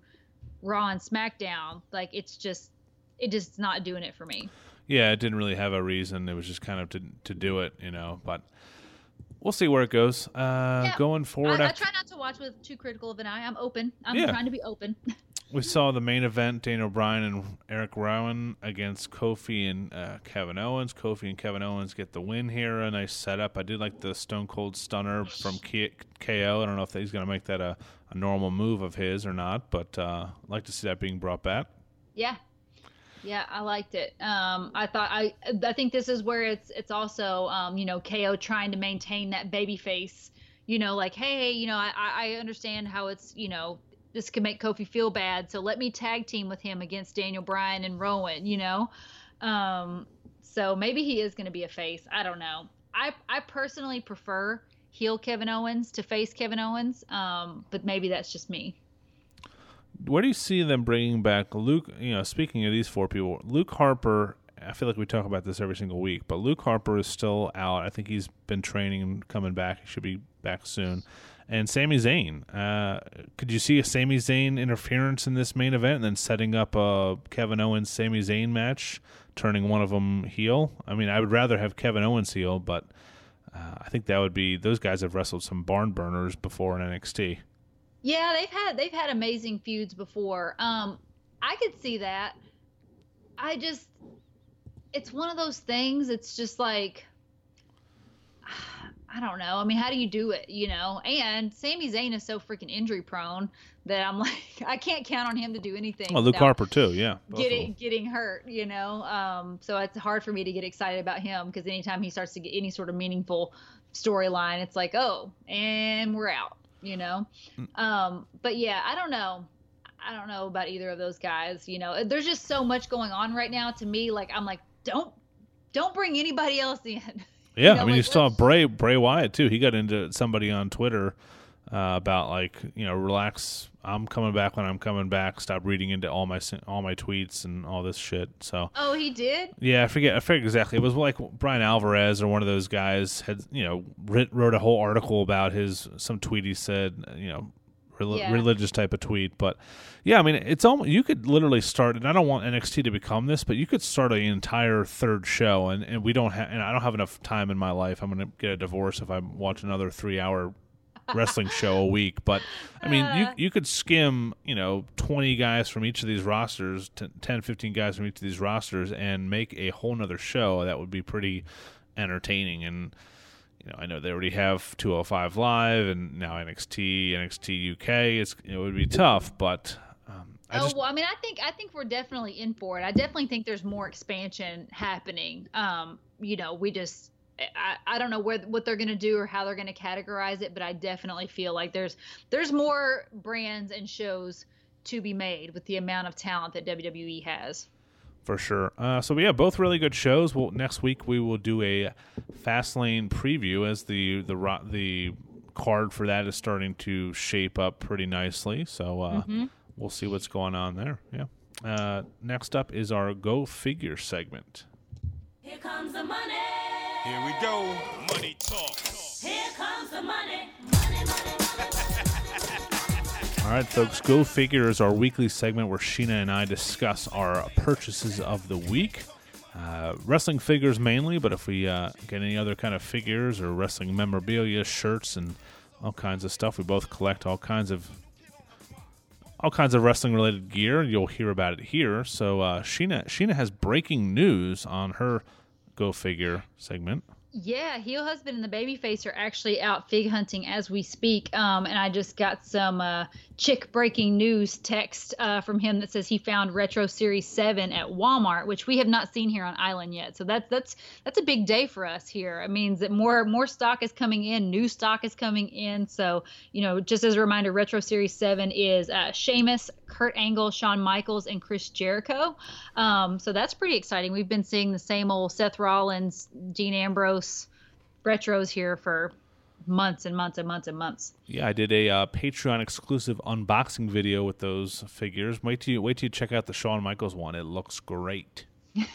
Raw and SmackDown, like it's just it just not doing it for me yeah, it didn't really have a reason. It was just kind of to to do it, you know. But we'll see where it goes. Uh, yeah, going forward, I, I, try not to watch with too critical of an eye. I'm open. I'm yeah. trying to be open. we saw the main event: Daniel Bryan and Eric Rowan against Kofi and uh, Kevin Owens. Kofi and Kevin Owens get the win here. A nice setup. I did like the Stone Cold Stunner from K- KO. I don't know if he's going to make that a, a normal move of his or not, but uh, I'd like to see that being brought back. Yeah, yeah, I liked it. Um, I thought I I think this is where it's it's also um, you know KO trying to maintain that baby face. You know, like hey, you know I I understand how it's you know this can make Kofi feel bad, so let me tag team with him against Daniel Bryan and Rowan. You know, um, so maybe he is going to be a face. I don't know. I I personally prefer heel Kevin Owens to face Kevin Owens, um, but maybe that's just me where do you see them bringing back Luke? You know, speaking of these four people, Luke Harper. I feel like we talk about this every single week, but Luke Harper is still out. I think he's been training and coming back. He should be back soon. And Sami Zayn. Uh, could you see a Sami Zayn interference in this main event and then setting up a Kevin Owens Sami Zayn match, turning one of them heel? I mean, I would rather have Kevin Owens heel, but uh, I think that would be. Those guys have wrestled some barn burners before in NXT. Yeah, they've had they've had amazing feuds before. Um, I could see that. I just, it's one of those things. It's just like, I don't know. I mean, how do you do it? You know? And Sami Zayn is so freaking injury prone that I'm like, I can't count on him to do anything. Well, Luke Harper too, yeah. Getting getting hurt, you know. Um, so it's hard for me to get excited about him because anytime he starts to get any sort of meaningful storyline, it's like, oh, and we're out you know. Mm. Um, but yeah, I don't know. I don't know about either of those guys. You know, there's just so much going on right now. To me, like I'm like, don't don't bring anybody else in. Yeah, you know, I mean, like, you saw Bray Bray Wyatt too. He got into somebody on Twitter uh, about like you know, relax. I'm coming back when I'm coming back. Stop reading into all my all my tweets and all this shit. So. Oh, he did. Yeah, I forget. I forget exactly. It was like Bryan Alvarez or one of those guys had you know writ, wrote a whole article about his some tweet he said you know yeah. religious type of tweet. But yeah, I mean, it's almost you could literally start, and I don't want NXT to become this, but you could start an entire third show, and, and we don't have, and I don't have enough time in my life. I'm going to get a divorce if I watch another three hour wrestling show a week. But I mean, you uh. you could skim, you know, 20 guys from each of these rosters, 10, 15 guys from each of these rosters, and make a whole nother show that would be pretty entertaining. And you know, I know they already have 205 Live and now NXT, NXT UK. It's it would be tough, but. Um, I oh well, I mean, I think I think we're definitely in for it. I definitely think there's more expansion happening. Um, you know, we just I, I don't know where what they're going to do or how they're going to categorize it, but I definitely feel like there's there's more brands and shows to be made with the amount of talent that WWE has. For sure. Uh, so yeah, both really good shows. Well, next week we will do a Fastlane preview as the the the card for that is starting to shape up pretty nicely. So uh, mm-hmm. we'll see what's going on there. Yeah. Uh, next up is our Go Figure segment. Here comes the money. Here we go. Money talk. Here comes the money. Money, money, money, All right, folks. Go Figure is our weekly segment where Sheena and I discuss our purchases of the week. uh, wrestling figures mainly, but if we uh, get any other kind of figures or wrestling memorabilia, shirts, and all kinds of stuff, we both collect all kinds of all kinds of wrestling related gear. You'll hear about it here. So uh, Sheena Sheena has breaking news on her Go Figure segment. Yeah, Heel Husband and the Babyface are actually out fig hunting as we speak. Um, and I just got some uh, chick breaking news text uh, from him that says he found Retro Series Seven at Walmart, which we have not seen here on Island yet. So that's that's that's a big day for us here. It means that more more stock is coming in, new stock is coming in. So you know, just as a reminder, Retro Series Seven is uh, Sheamus, Kurt Angle, Shawn Michaels, and Chris Jericho. Um, so that's pretty exciting. We've been seeing the same old Seth Rollins, Dean Ambrose retros here for months and months and months and months. Yeah, I did a uh, Patreon exclusive unboxing video with those figures. Wait till you wait till you check out the Shawn Michaels one. It looks great.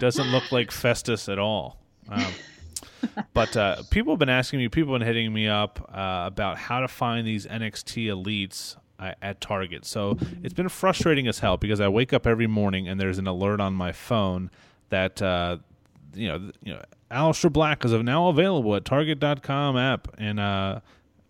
Doesn't look like Festus at all. Um, but uh, people have been asking me, people have been hitting me up uh, about how to find these NXT elites at Target. So it's been frustrating as hell because I wake up every morning and there's an alert on my phone that uh, you know, you know, Aleister Black is now available at Target.com app, and uh,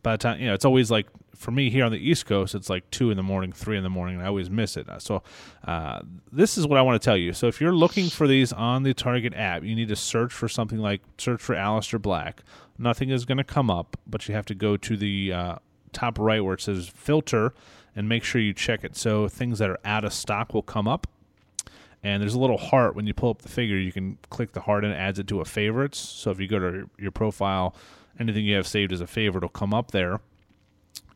by the time you know, it's always like for me here on the East Coast, it's like two in the morning, three in the morning, and I always miss it. So, uh, this is what I want to tell you. So, if you're looking for these on the Target app, you need to search for something like search for Aleister Black. Nothing is going to come up, but you have to go to the uh, top right where it says filter and make sure you check it. So, things that are out of stock will come up. And there's a little heart. When you pull up the figure you can click the heart and it adds it to a favorites. So if you go to your profile anything you have saved as a favorite will come up there.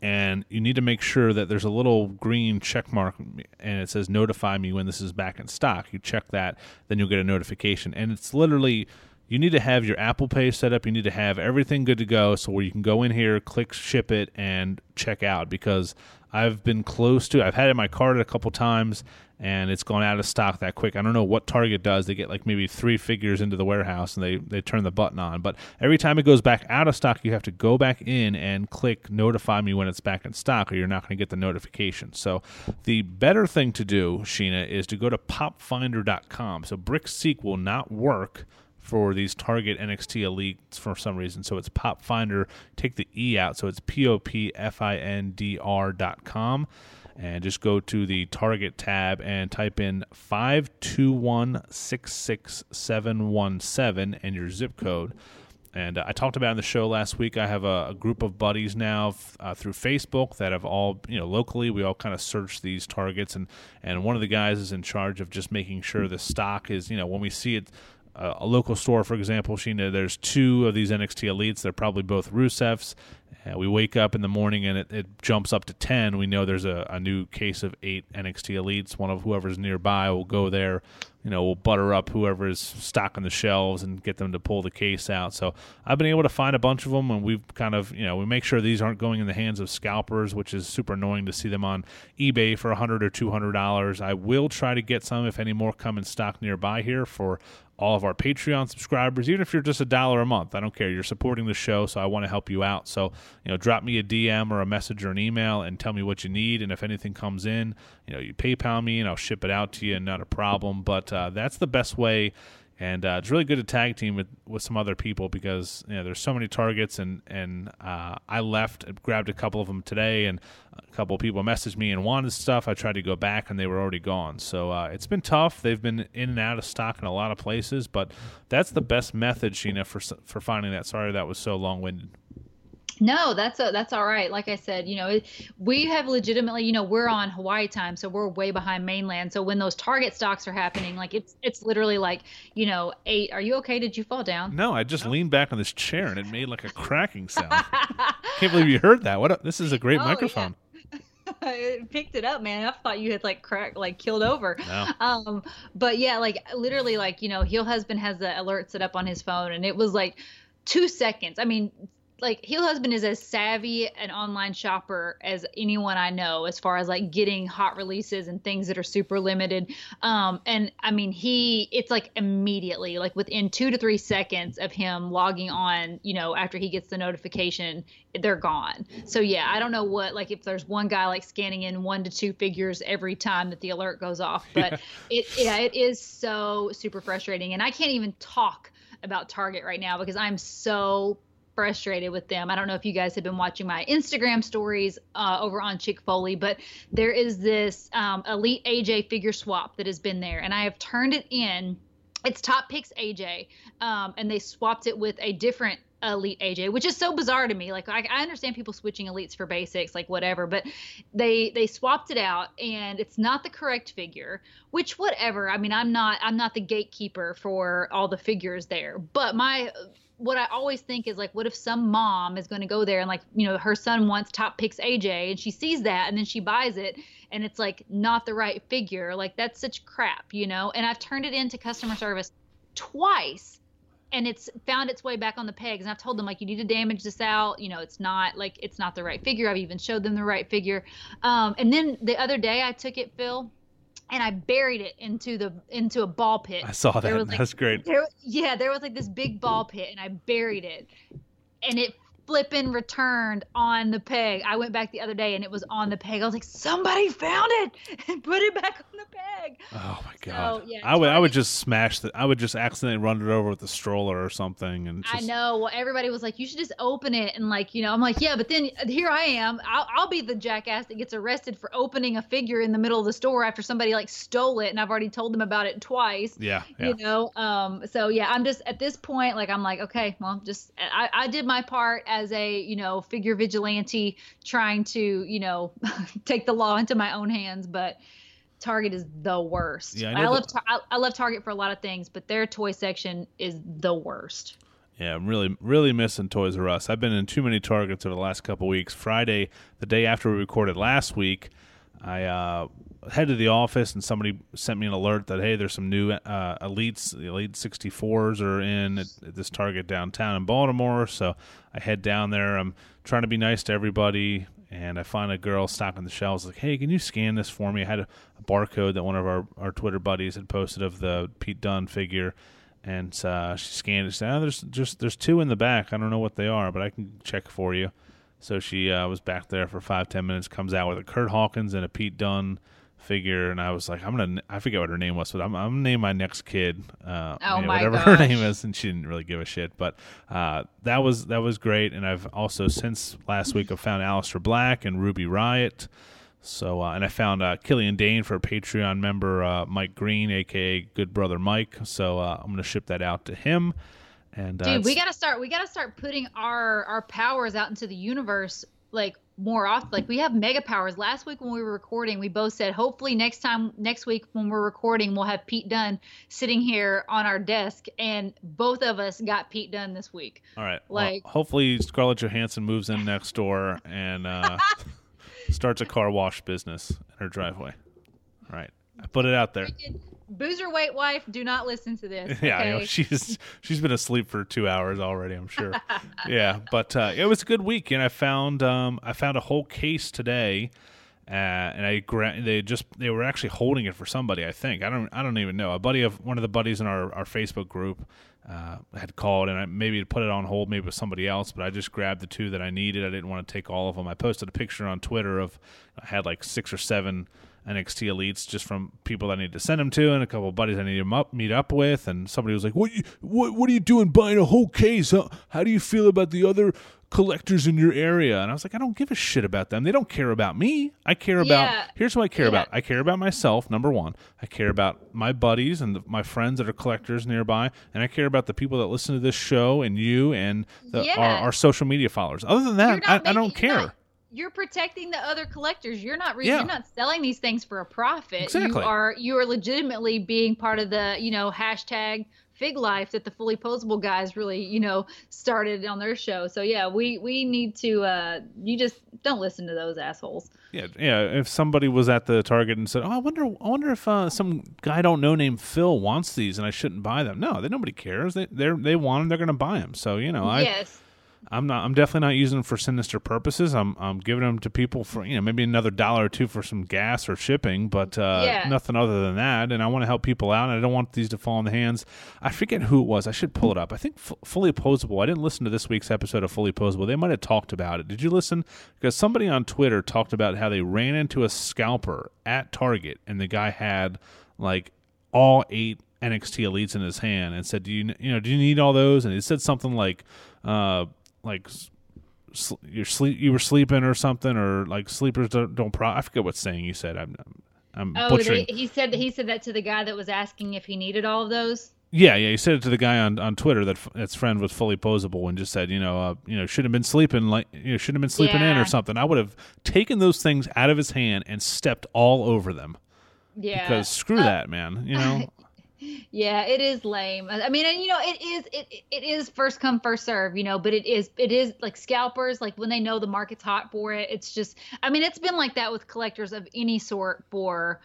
And you need to make sure that there's a little green check mark and it says notify me when this is back in stock. You check that then you'll get a notification. And it's literally you need to have your Apple Pay set up. You need to have everything good to go so where you can go in here, click ship it, and check out because I've been close to. I've had it in my cart a couple times, and it's gone out of stock that quick. I don't know what Target does. They get like maybe three figures into the warehouse and they, they turn the button on. But every time it goes back out of stock, you have to go back in and click notify me when it's back in stock, or you're not going to get the notification. So the better thing to do, Sheena, is to go to popfindr.com. So BrickSeek will not work for these Target NXT Elites for some reason. So it's Pop Finder. Take the E out. So it's P O P F I N D R dot com and just go to the Target tab and type in 521-66717 and your zip code. And uh, I talked about in the show last week. I have a, a group of buddies now uh, through Facebook that have all, you know, locally. We all kind of search these targets, and and one of the guys is in charge of just making sure the stock is, you know, when we see it a local store, for example, Sheena, there's two of these NXT elites. They're probably both Rusevs. Uh, we wake up in the morning and it, it jumps up to 10. We know there's a, a, new case of eight NXT elites. One of whoever's nearby will go there. You know, we'll butter up whoever is stocking the shelves and get them to pull the case out. So I've been able to find a bunch of them, and we've kind of, you know, we make sure these aren't going in the hands of scalpers, which is super annoying to see them on eBay for a 100 or $200. I will try to get some if any more come in stock nearby here for all of our Patreon subscribers, even if you're just a dollar a month. I don't care. You're supporting the show, so I want to help you out. So, you know, drop me a DM or a message or an email and tell me what you need. And if anything comes in, you know, you PayPal me and I'll ship it out to you, and not a problem. But uh, that's the best way. And uh, it's really good to tag team with, with some other people because you know there's so many targets and and uh, I left grabbed a couple of them today and a couple of people messaged me and wanted stuff. I tried to go back and they were already gone. So uh, it's been tough. They've been in and out of stock in a lot of places but that's the best method Sheena for for finding that. Sorry that was so long winded no, that's a, that's all right. Like I said, you know, we have legitimately, you know, we're on Hawaii time, so we're way behind mainland. So when those target stocks are happening, like it's it's literally like, you know, eight. Are you okay? Did you fall down? No, I just leaned back on this chair and it made like a cracking sound. Can't believe you heard that. What? A, this is a great oh, microphone. Yeah. it picked it up, man. I thought you had like cracked, like killed over. No. Um, but yeah, like literally, like you know, Heel Husband has the alert set up on his phone, and it was like two seconds. I mean, like heel husband is as savvy an online shopper as anyone i know as far as like getting hot releases and things that are super limited. Um and i mean he it's like immediately like within two to three seconds of him logging on you know after he gets the notification they're gone. So yeah i don't know what like if there's one guy like scanning in one to two figures every time that the alert goes off but it yeah it is so super frustrating. And i can't even talk about target right now because i'm so frustrated with them. I don't know if you guys have been watching my Instagram stories uh, over on Chick Foley, but there is this um, Elite AJ figure swap that has been there, and I have turned it in. It's Top Picks AJ, um, and they swapped it with a different elite AJ, which is so bizarre to me. Like I, I, understand people switching elites for basics, like whatever, but they they swapped it out and it's not the correct figure. Which whatever. I mean, I'm not I'm not the gatekeeper for all the figures there, but my what I always think is like, what if some mom is going to go there and like, you know, her son wants top picks AJ and she sees that and then she buys it and it's like not the right figure. Like that's such crap, you know? And I've turned it into customer service twice and it's found its way back on the pegs and i've told them like you need to damage this out you know it's not like it's not the right figure i've even showed them the right figure um, and then the other day i took it phil and I buried it into the into a ball pit. I saw that. Like, That's great. There, yeah, there was like this big ball pit, and I buried it, and it flipping returned on the peg. I went back the other day and it was on the peg. I was like, somebody found it and put it back on the peg. Oh my god! So, yeah, I would I would just smash the I would just accidentally run it over with a stroller or something. And just... I know. Well, everybody was like, you should just open it and like you know. I'm like, yeah, but then here I am. I'll, I'll be the jackass that gets arrested for opening a figure in the middle of the store after somebody like stole it and I've already told them about it twice. Yeah. yeah. You know. Um. So yeah, I'm just at this point like I'm like okay, well, just I I did my part as as a you know figure vigilante trying to you know take the law into my own hands but target is the worst yeah, I, I love I, I love target for a lot of things but their toy section is the worst yeah, I'm really, really missing Toys R Us. I've been in too many Targets over the last couple weeks. Friday, the day after we recorded last week, I uh, head to the office and somebody sent me an alert that hey, there's some new uh, elites, the elite 64s are in at, at, this Target downtown in Baltimore. So I head down there. I'm trying to be nice to everybody, and I find a girl stocking the shelves. Like, hey, can you scan this for me? I had a, a barcode that one of our, our Twitter buddies had posted of the Pete Dunne figure. And uh, she scanned it. She said, oh, "There's just there's two in the back. I don't know what they are, but I can check for you." So she uh, was back there for five ten minutes. Comes out with a Kurt Hawkins and a Pete Dunne figure, and I was like, I'm gonna, I forget what her name was, but I'm, I'm gonna name my next kid, uh, oh you know, my whatever gosh. her name is, and she didn't really give a shit. But uh, that was that was great, and I've also since last week I've found Aleister Black and Ruby Riott. So uh, and I found uh, Killian Dain for a Patreon member, uh, Mike Green, aka Good Brother Mike. So uh, I'm gonna ship that out to him. And dude, we gotta start. We gotta start putting our our powers out into the universe like more often like we have mega powers. Last week when we were recording we both said hopefully next time next week when we're recording we'll have pete dunne sitting here on our desk and both of us got pete dunne this week. All right. Like well, hopefully scarlett johansson moves in next door and uh, starts a car wash business in her driveway. All right. I put it out there boozer weight wife do not listen to this yeah okay? she's she's been asleep for two hours already i'm sure. Yeah but uh, it was a good week and i found um, i found a whole case today uh, and I gra- they just they were actually holding it for somebody I think. I don't I don't even know. A buddy of one of the buddies in our, our Facebook group uh, had called and I maybe put it on hold maybe with somebody else but I just grabbed the two that I needed. I didn't want to take all of them I posted a picture on Twitter of I had like six or seven NXT elites just from people I need to send them to, and a couple of buddies I need to up, meet up with. And somebody was like, "What? You, what? What are you doing buying a whole case? How, how do you feel about the other collectors in your area?" And I was like, "I don't give a shit about them. They don't care about me. I care about. Yeah. Here's what I care Yeah. about. I care about myself. Number one, I care about my buddies and the, my friends that are collectors nearby, and I care about the people that listen to this show and you and the, Yeah. our, our social media followers. Other than that, I, I don't care." You're protecting the other collectors. You're not re- Yeah. you're not selling these things for a profit. Exactly. You are you are legitimately being part of the you know hashtag Fig Life that the fully posable guys really you know started on their show. So yeah, we we need to. uh You just don't listen to those assholes. Yeah, yeah. If somebody was at the Target and said, "Oh, I wonder, I wonder if uh, some guy I don't know named Phil wants these, and I shouldn't buy them." No, they nobody cares. They they they want them. They're going to buy them. So you know, I yes. I'm not. I'm definitely not using them for sinister purposes. I'm I'm giving them to people for you know maybe another dollar or two for some gas or shipping, but uh, Yeah. nothing other than that. And I want to help people out. And I don't want these to fall in the hands. I forget who it was. I should pull it up. I think F- Fully Posable. I didn't listen to this week's episode of Fully Posable. They might have talked about it. Did you listen? Because somebody on Twitter talked about how they ran into a scalper at Target, and the guy had like all eight NXT elites in his hand and said, "Do you you know do you need all those?" And he said something like, uh, like sl- you're sleep you were sleeping or something or like sleepers don't, don't pro. I forget what saying you said. I'm I'm Oh, butchering. they, he said he said that to the guy that was asking if he needed all of those. Yeah, yeah. He said it to the guy on, on Twitter that f- that's friend was fully posable and just said, you know, uh, you know, should have been sleeping like you know, should have been sleeping in or something. I would have taken those things out of his hand and stepped all over them Yeah, because screw Uh, that, man. You know, Yeah, it is lame. I mean, and you know, it is it it is first come first serve, you know, but it is it is like scalpers like when they know the market's hot for it. It's just I mean, it's been like that with collectors of any sort for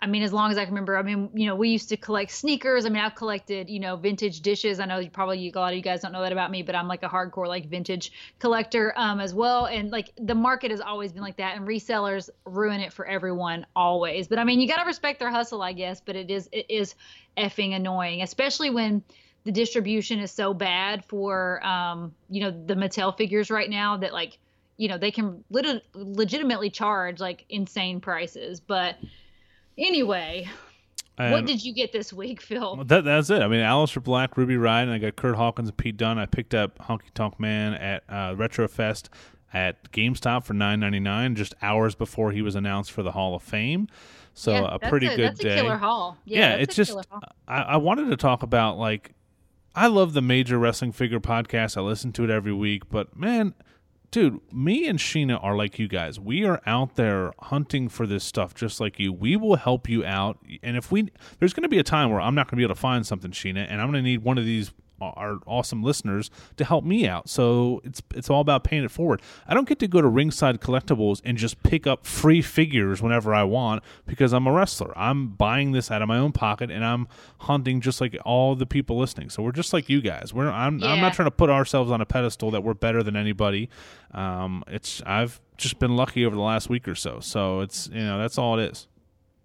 I mean, as long as I can remember. I mean, you know, we used to collect sneakers. I mean, I've collected, you know, vintage dishes. I know you probably a lot of you guys don't know that about me, but I'm like a hardcore like vintage collector um as well. And like the market has always been like that, and resellers ruin it for everyone always. But I mean, you got to respect their hustle, I guess. But it is it is effing annoying, especially when the distribution is so bad for um you know the Mattel figures right now that like you know they can lit- legitimately charge like insane prices, but. Anyway, what did you get this week, Phil? That, that's it. I mean, Aleister Black, Ruby Riott, and I got Kurt Hawkins and Pete Dunne. I picked up Honky Tonk Man at uh, Retrofest at GameStop for nine ninety nine, just hours before he was announced for the Hall of Fame. So Yeah, a pretty a, good that's day. a killer haul. Yeah, yeah, it's just. I, I wanted to talk about like I love the major wrestling figure podcast. I listen to it every week, but man, dude, me and Sheena are like you guys. We are out there hunting for this stuff just like you. We will help you out, and if we there's going to be a time where I'm not going to be able to find something, Sheena, and I'm going to need one of these our awesome listeners to help me out. So it's it's all about paying it forward. I don't get to go to Ringside Collectibles and just pick up free figures whenever I want because I'm a wrestler. I'm buying this out of my own pocket and I'm hunting just like all the people listening. So we're just like you guys. We're I'm I'm not trying to put ourselves on a pedestal that we're better than anybody. Um, it's I've just been lucky over the last week or so. So it's you know that's all it is.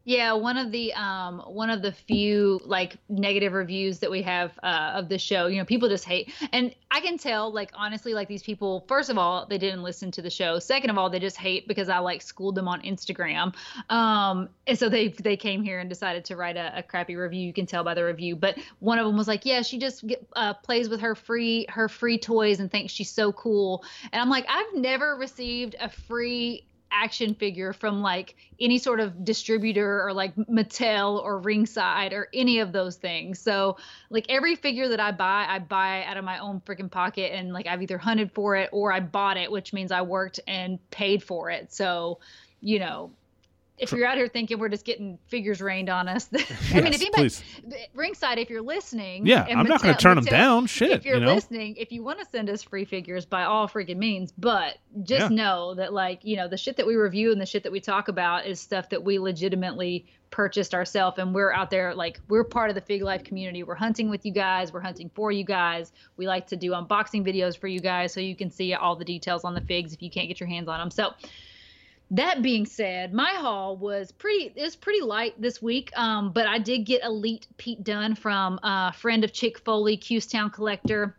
Yeah, one of the um one of the few like negative reviews that we have uh, of the show, you know, people just hate, and I can tell, like honestly, like these people. First of all, they didn't listen to the show. Second of all, they just hate because I like schooled them on Instagram, um, and so they they came here and decided to write a, a crappy review. You can tell by the review, but one of them was like, yeah, she just get, uh, plays with her free her free toys and thinks she's so cool, and I'm like, I've never received a free action figure from like any sort of distributor or like Mattel or Ringside or any of those things. So like every figure that I buy, I buy out of my own freaking pocket and like I've either hunted for it or I bought it, which means I worked and paid for it. So, you know, if you're out here thinking we're just getting figures rained on us, I mean, Yes, if anybody, please. Ringside, if you're listening, Yeah, I'm not going to turn them down. Shit, if you're you know. listening, if you want to send us free figures by all freaking means, but just Yeah. know that like, you know, the shit that we review and the shit that we talk about is stuff that we legitimately purchased ourselves and we're out there like we're part of the fig life community. We're hunting with you guys, we're hunting for you guys. We like to do unboxing videos for you guys so you can see all the details on the figs if you can't get your hands on them. So that being said, my haul was pretty it was pretty light this week. Um, but I did get Elite Pete Dunne from uh, friend of Chick Foley, Town collector.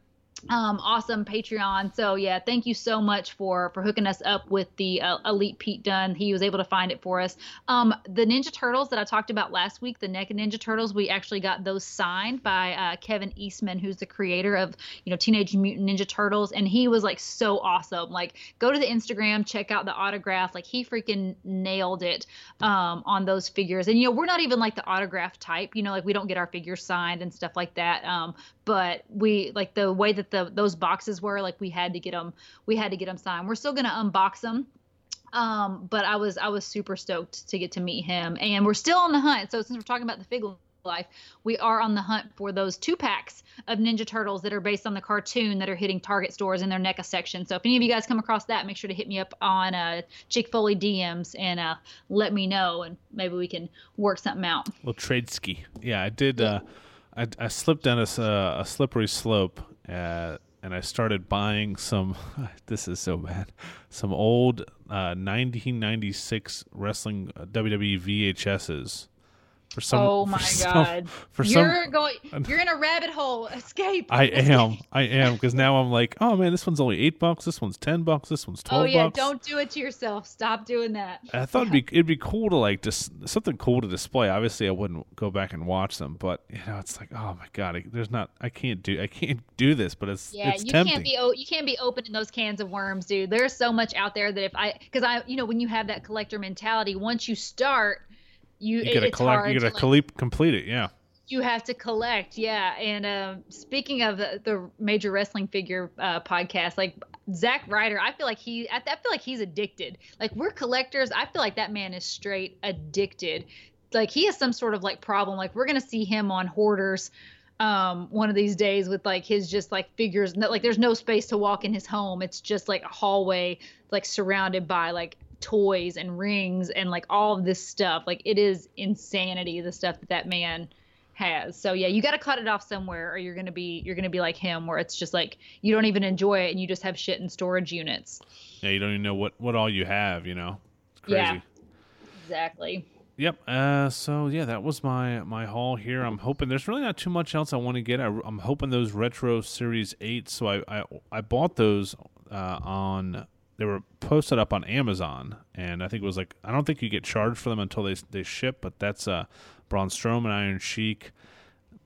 Um, awesome Patreon. So yeah, thank you so much for for hooking us up with the uh, Elite Pete Dunne. He was able to find it for us. Um, the Ninja Turtles that I talked about last week, the NECA Ninja Turtles, we actually got those signed by uh, Kevin Eastman, who's the creator of you know Teenage Mutant Ninja Turtles, and he was like so awesome. Like go to the Instagram, check out the autograph. Like he freaking nailed it um, on those figures. And you know we're not even like the autograph type. You know like we don't get our figures signed and stuff like that. Um, but we like the way that the those boxes were like we had to get them we had to get them signed. We're still gonna unbox them um, but I was I was super stoked to get to meet him, and we're still on the hunt. So since we're talking about the fig life, we are on the hunt for those two packs of Ninja Turtles that are based on the cartoon that are hitting Target stores in their NECA section. So if any of you guys come across that, make sure to hit me up on uh, Chick Foley DMs and uh, let me know, and maybe we can work something out. well trade ski. Yeah, I did. Uh, I, I slipped down a, uh, a slippery slope uh, and I started buying some. This is so bad. Some old uh, 1996 wrestling uh, WWE VHSs. For some, oh my for some- god! for you're some, going. You're in a rabbit hole. Escape. I am. I am because now I'm like, oh man, this one's only eight bucks. This one's ten bucks. This one's twelve Oh yeah! bucks. Don't do it to yourself. Stop doing that. I thought it'd be it'd be cool to like just something cool to display. Obviously, I wouldn't go back and watch them, but you know, it's like, oh my god, I, there's not. I can't do. I can't do this, but it's Yeah, it's you tempting. can't be o- you can't be opening those cans of worms, dude. There's so much out there that if I because I you know when you have that collector mentality, once you start, you, you gotta collect. You gotta to, like, collect, complete it. Yeah. you have to collect yeah and uh, speaking of the, the major wrestling figure uh, podcast like Zack Ryder, I feel like he, I, I feel like he's addicted. Like we're collectors. I feel like that man is straight addicted. Like he has some sort of like problem. Like we're gonna see him on Hoarders, um, one of these days with like his just like figures. Like there's no space to walk in his home. It's just like a hallway, like surrounded by like toys and rings and like all of this stuff. Like it is insanity the stuff that that man has. So yeah, you got to cut it off somewhere, or you're gonna be you're gonna be like him, where it's just like you don't even enjoy it and you just have shit in storage units. Yeah. You don't even know what what all you have. You know. It's crazy. Yeah. Exactly. Yep. Uh, so yeah, that was my my haul here. I'm hoping there's really not too much else I want to get. I, am hoping those retro series eight. So I I, I bought those uh, on. They were posted up on Amazon, and I think it was like I don't think you get charged for them until they they ship. But that's uh, Braun Strowman, Iron Sheik,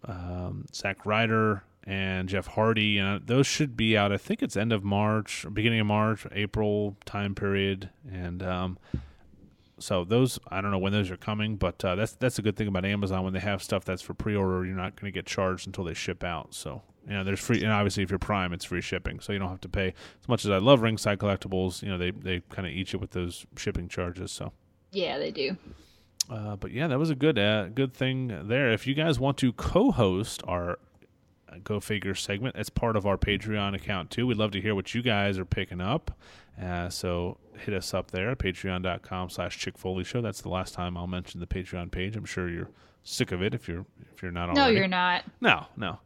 um, Zack Ryder, and Jeff Hardy, and those should be out. I think it's end of March, beginning of March, April time period, and um, so those I don't know when those are coming, but uh, that's that's a good thing about Amazon when they have stuff that's for pre-order. You're not going to get charged until they ship out. So you know there's free, and obviously if you're Prime, it's free shipping, so you don't have to pay as much as I love Ringside Collectibles. You know they they kind of eat you with those shipping charges. So. Yeah, they do. Uh, but yeah, that was a good uh, good thing there. If you guys want to co-host our Go Figure segment, it's part of our Patreon account too. We'd love to hear what you guys are picking up. Uh, so hit us up there patreon.com slash Chick Foley Show. That's the last time I'll mention the Patreon page. I'm sure you're sick of it if you're if you're not on No, you're not. No, no.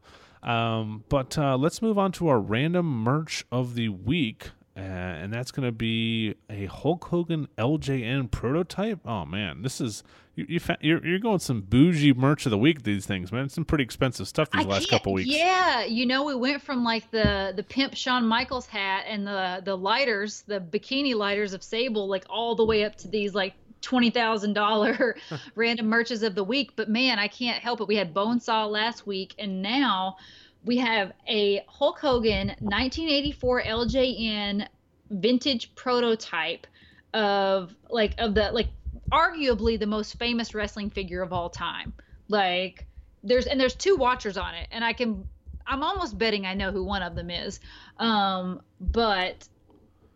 Um, but uh, let's move on to our random merch of the week. Uh, and that's going to be a Hulk Hogan LJN prototype. Oh man, this is you, you fa- you're you're going some bougie merch of the week. These things, man, it's some pretty expensive stuff these I last couple weeks. Yeah, you know, we went from like the the pimp Shawn Michaels hat and the the lighters, the bikini lighters of Sable, like all the way up to these like twenty thousand dollar random merches of the week. But man, I can't help it. We had Bonesaw last week, and now we have a Hulk Hogan 1984 LJN vintage prototype of like of the like arguably the most famous wrestling figure of all time. Like there's and there's two watchers on it, and I can I'm almost betting I know who one of them is. Um, but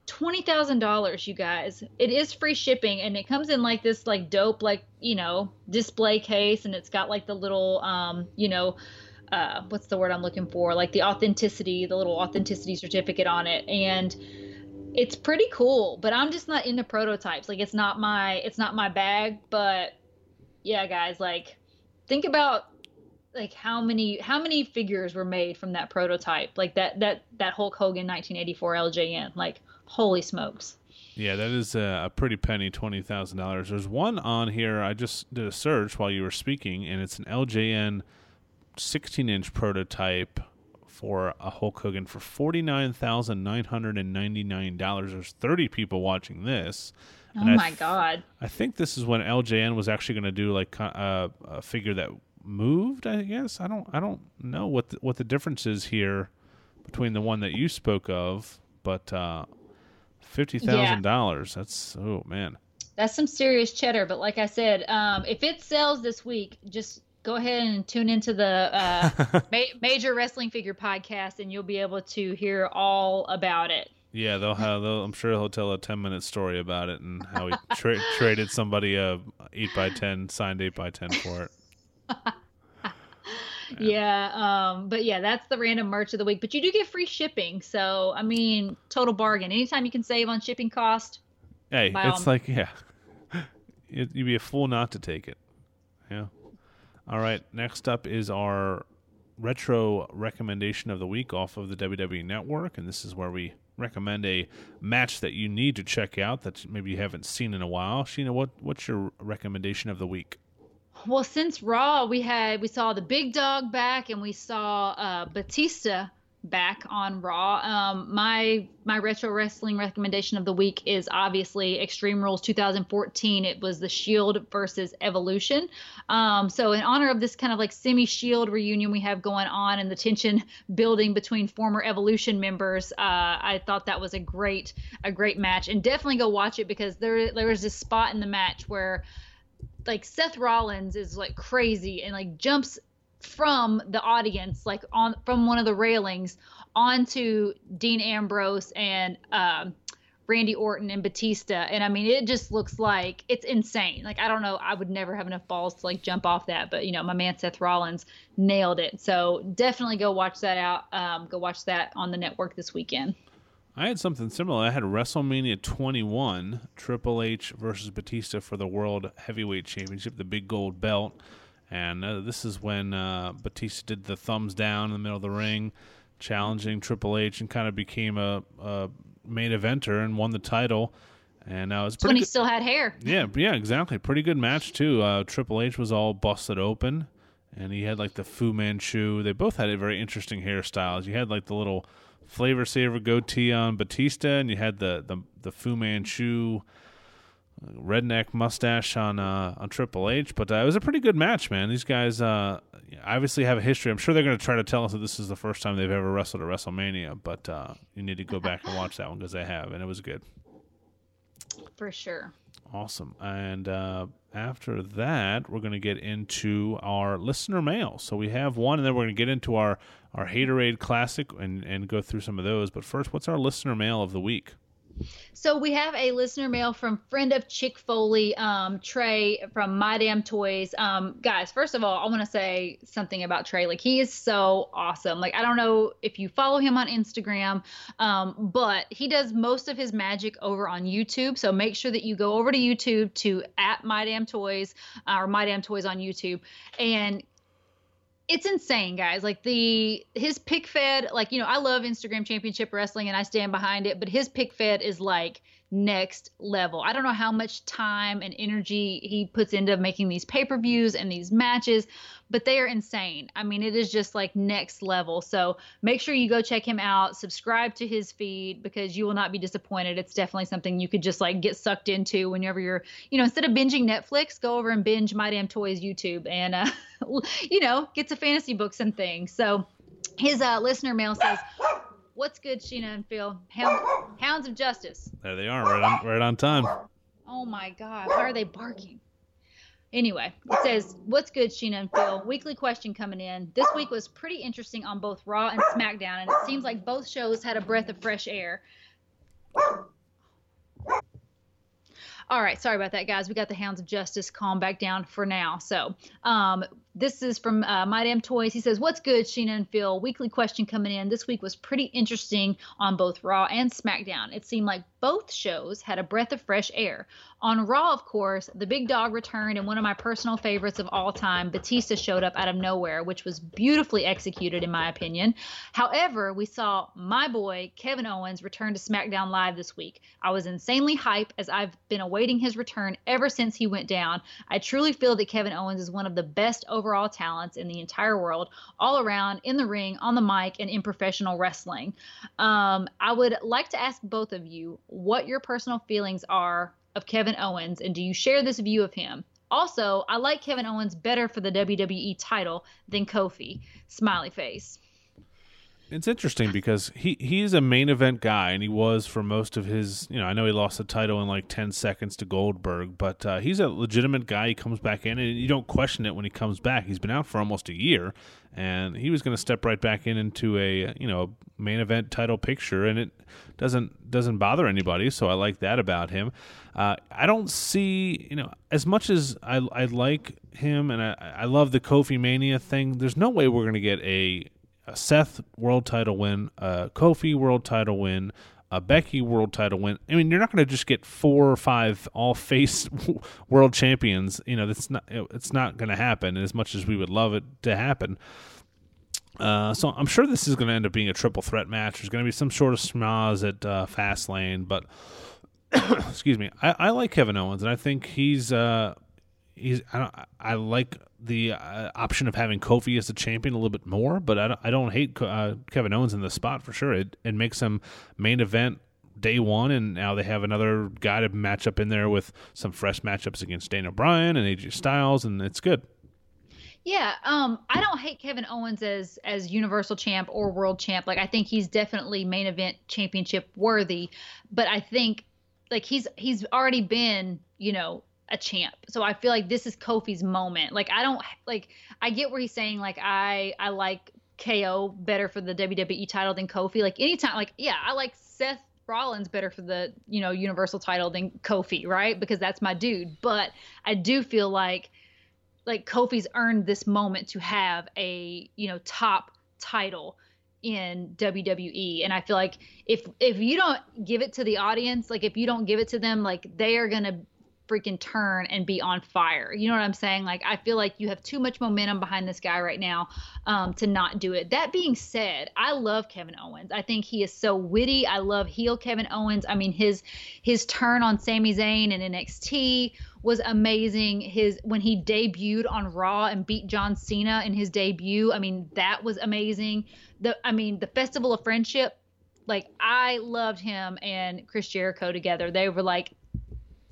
twenty thousand dollars, you guys. It is free shipping, and it comes in like this like dope like you know display case, and it's got like the little um you know uh what's the word I'm looking for like the authenticity the little authenticity certificate on it and it's pretty cool but i'm just not into prototypes like it's not my it's not my bag but yeah guys like think about like how many how many figures were made from that prototype like that that that hulk hogan 1984 ljn like holy smokes Yeah, that is a, pretty penny, twenty thousand dollars. There's one on here. I just did a search while you were speaking, and it's an LJN 16 inch prototype for a Hulk Hogan for forty nine thousand nine hundred and ninety nine dollars. There's thirty people watching this. oh And I my th- god I think this is when LJN was actually going to do like uh, a figure that moved. I guess I don't I don't know what the, what the difference is here between the one that you spoke of, but uh, fifty thousand dollars. That's oh man. that's some serious cheddar but like i said um if it sells this week just go ahead and tune into the uh, ma- major wrestling figure podcast and you'll be able to hear all about it Yeah, they'll have. They'll, I'm sure he'll tell a ten minute story about it and how he tra- traded somebody a eight by ten signed eight by ten for it. Yeah, um, but yeah, that's the random merch of the week. But you do get free shipping, so I mean, total bargain. Anytime you can save on shipping cost, Hey, all it's like yeah, you'd be a fool not to take it. All right. Next up is our retro recommendation of the week off of the WWE Network, and this is where we recommend a match that you need to check out that maybe you haven't seen in a while. Sheena, what what's your recommendation of the week? Well, since Raw, we had we saw the Big Dog back, and we saw uh, Batista back on Raw. Um, my my retro wrestling recommendation of the week is obviously Extreme Rules 2014. It was the Shield versus Evolution. Um, so in honor of this kind of like semi Shield reunion we have going on and the tension building between former Evolution members, uh, I thought that was a great a great match and definitely go watch it because there there was this spot in the match where like Seth Rollins is like crazy and like jumps from the audience, like on from one of the railings onto Dean Ambrose and um, Randy Orton and Batista. And I mean, it just looks like it's insane. Like, I don't know, I would never have enough balls to like jump off that, but you know, my man Seth Rollins nailed it. So definitely go watch that out. Um, go watch that on the network this weekend. I had something similar. I had WrestleMania 21, Triple H versus Batista for the World Heavyweight Championship, the big gold belt. And uh, this is when uh, Batista did the thumbs down in the middle of the ring, challenging Triple H, and kind of became a, a main eventer and won the title. And uh, it was pretty. When he good. still had hair. Yeah, yeah, exactly. Pretty good match too. Uh, Triple H was all busted open, and he had like the Fu Manchu. They both had a very interesting hairstyles. You had like the little flavor saver goatee on Batista, and you had the the, the Fu Manchu redneck mustache on uh, on Triple H. But uh, it was a pretty good match, man. These guys uh, obviously have a history. I'm sure they're going to try to tell us that this is the first time they've ever wrestled at WrestleMania. But uh, you need to go back and watch that one because they have, and it was good. For sure. Awesome. And uh, after that, we're going to get into our listener mail. So we have one, and then we're going to get into our our Haterade Classic and and go through some of those. But first, what's our listener mail of the week? So we have a listener mail from friend of Chick Foley, um, Trey from My Damn Toys. Um, guys, first of all, I want to say something about Trey. Like he is so awesome. Like I don't know if you follow him on Instagram, um, but he does most of his magic over on YouTube. So make sure that you go over to YouTube to at My Damn Toys uh, or My Damn Toys on YouTube and it's insane, guys. Like the his pic fed, like you know, I love Instagram Championship Wrestling and I stand behind it, but his pic fed is like next level. I don't know how much time and energy he puts into making these pay per views and these matches, but they are insane. I mean, it is just like next level. So make sure you go check him out, subscribe to his feed because you will not be disappointed. It's definitely something you could just like get sucked into whenever you're, you know, instead of binging Netflix, go over and binge My Damn Toys YouTube and, uh, you know, get to fantasy books and things. So his uh, listener mail says, What's good, Sheena and Phil? Hound, Hounds of Justice. There they are, right on, right on time. Oh my God, why are they barking? Anyway, it says, What's good, Sheena and Phil? Weekly question coming in. This week was pretty interesting on both Raw and SmackDown, and it seems like both shows had a breath of fresh air. All right, sorry about that, guys. We got the Hounds of Justice calm back down for now. So, um, this is from uh, My Damn Toys. He says, What's good, Sheena and Phil? Weekly question coming in. This week was pretty interesting on both Raw and SmackDown. It seemed like both shows had a breath of fresh air. On Raw, of course, the big dog returned, and one of my personal favorites of all time, Batista, showed up out of nowhere, which was beautifully executed, in my opinion. However, we saw my boy, Kevin Owens, return to SmackDown Live this week. I was insanely hype as I've been awaiting his return ever since he went down. I truly feel that Kevin Owens is one of the best overall talents in the entire world, all around, in the ring, on the mic, and in professional wrestling. Um, I would like to ask both of you what your personal feelings are of Kevin Owens, and do you share this view of him? Also, I like Kevin Owens better for the WWE title than Kofi. Smiley face. It's interesting because he he's a main event guy, and he was for most of his. You know, I know he lost the title in like ten seconds to Goldberg, but uh, he's a legitimate guy. He comes back in, and you don't question it when he comes back. He's been out for almost a year, and he was going to step right back in into a you know main event title picture, and it doesn't doesn't bother anybody. So I like that about him. Uh, I don't see you know as much as I I like him, and I I love the Kofi Mania thing. There's no way we're going to get a a Seth world title win, a Kofi world title win, a Becky world title win. I mean, you're not going to just get four or five all face world champions. You know, that's not it's not going to happen as much as we would love it to happen. Uh, so I'm sure this is going to end up being a triple threat match. There's going to be some sort of schmaz at uh, Fastlane, but excuse me, I, I, like Kevin Owens, and I think he's uh, he's I, I like the uh, option of having Kofi as the champion a little bit more, but I don't, I don't hate uh, Kevin Owens in the spot for sure. It, it makes him main event day one, and now they have another guy to match up in there with some fresh matchups against Daniel Bryan and AJ Styles, and it's good. Yeah, um, I don't hate Kevin Owens as as Universal Champ or World Champ. Like I think he's definitely main event championship worthy, but I think like he's he's already been you know a champ. So I feel like this is Kofi's moment. Like I don't like I get where he's saying like I I like KO better for the WWE title than Kofi. Like anytime like yeah, I like Seth Rollins better for the, you know, Universal title than Kofi, right? Because that's my dude. But I do feel like like Kofi's earned this moment to have a you know top title in WWE and I feel like if if you don't give it to the audience like if you don't give it to them like they are going to freaking turn and be on fire. You know what I'm saying? Like I feel like you have too much momentum behind this guy right now um, to not do it. That being said, I love Kevin Owens. I think he is so witty. I love heel Kevin Owens. I mean his his turn on Sami Zayn and NXT was amazing. His when he debuted on Raw and beat John Cena in his debut, I mean that was amazing. The I mean the Festival of Friendship, like I loved him and Chris Jericho together. They were like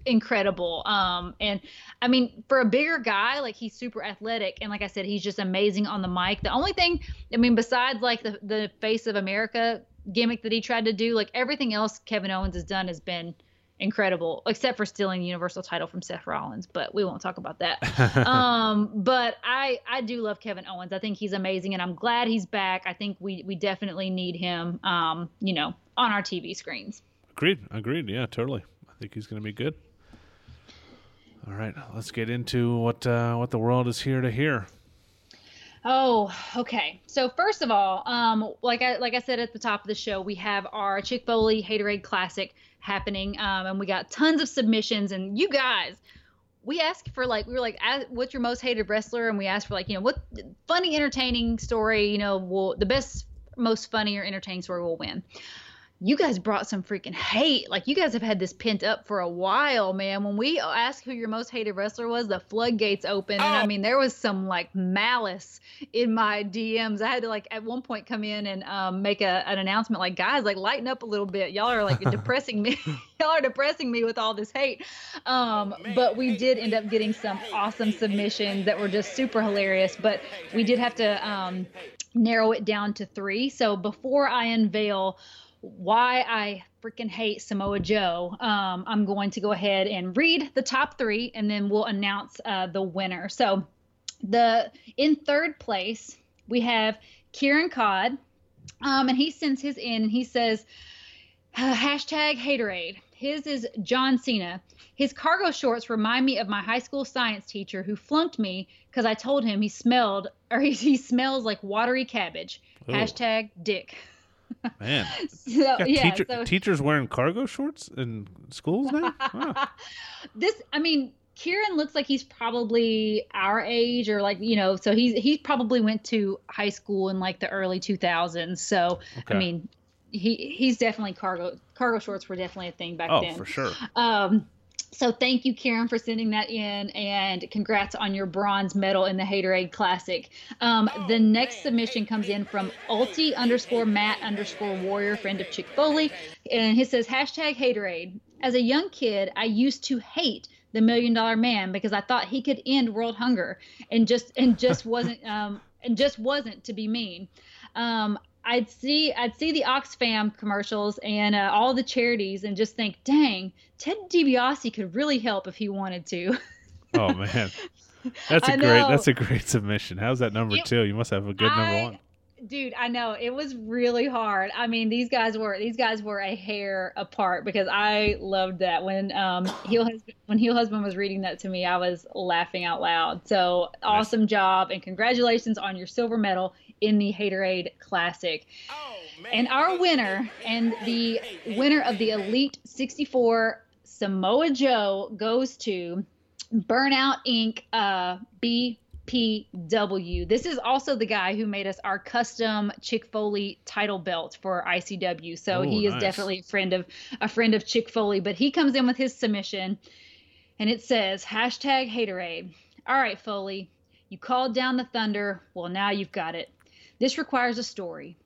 incredible. Um, and I mean, for a bigger guy, like he's super athletic, and like I said, he's just amazing on the mic. The only thing, I mean, besides like the the face of America gimmick that he tried to do, like everything else Kevin Owens has done has been incredible, except for stealing the Universal title from Seth Rollins. But we won't talk about that. um, but I I do love Kevin Owens. I think he's amazing, and I'm glad he's back. I think we we definitely need him. Um, you know, on our TV screens. Agreed. Agreed. Yeah, totally. I think he's going to be good. All right, let's get into what uh, what the world is here to hear. Oh, okay. So first of all, um, like I like I said at the top of the show, we have our Chick Foley Haterade Classic happening, um, and we got tons of submissions. And you guys, we asked for like we were like, what's your most hated wrestler? And we asked for like, you know, what funny, entertaining story, you know, will the best, most funny or entertaining story will win you guys brought some freaking hate. Like you guys have had this pent up for a while, man. When we asked who your most hated wrestler was, the floodgates opened, oh. and I oh. mean there was some like malice in my DMs. I had to like at one point come in and um, make a, an announcement like, guys, like lighten up a little bit. Y'all are like depressing me. Y'all are depressing me with all this hate. Um, but we did end up getting some awesome submissions that were just super hilarious. But we did have to um, narrow it down to three. So before I unveil why I freaking hate Samoa Joe, um, I'm going to go ahead and read the top three, and then we'll announce uh, the winner. So, the in third place we have Kieran Codd, um, and he sends his in. And he says hashtag haterade. His is John Cena. His cargo shorts remind me of my high school science teacher who flunked me because I told him he smelled or he, he smells like watery cabbage. Ooh. Hashtag dick. Man, so, yeah, teacher, so, teachers wearing cargo shorts in schools now. Wow. this, I mean, Kieran looks like he's probably our age, or like you know, so he's he probably went to high school in like the early 2000s. So okay. I mean, he he's definitely cargo cargo shorts were definitely a thing back oh, then. Oh, for sure. Um, so thank you, Karen, for sending that in, and congrats on your bronze medal in the Haterade Classic. Um, oh, the next submission comes in from Ulti underscore Matt underscore Warrior, friend of Chick Foley, and he says hashtag Haterade. As a young kid, I used to hate the Million Dollar Man because I thought he could end world hunger, and just and just wasn't um, and just wasn't to be mean. Um, I'd see I'd see the Oxfam commercials and uh, all the charities and just think, dang, Ted DiBiase could really help if he wanted to. oh man, that's a great that's a great submission. How's that number it, two? You must have a good I, number one. Dude, I know it was really hard. I mean, these guys were these guys were a hair apart because I loved that when um heel husband, when heel husband was reading that to me, I was laughing out loud. So awesome nice. job and congratulations on your silver medal in the Haterade Classic. Oh, and our winner and the winner of the Elite 64 Samoa Joe goes to Burnout Inc. Uh, B PW. This is also the guy who made us our custom Chick Foley title belt for ICW. So Ooh, he is nice. definitely a friend of a friend of Chick Foley. But he comes in with his submission, and it says hashtag haterade. All right, Foley, you called down the thunder. Well, now you've got it. This requires a story.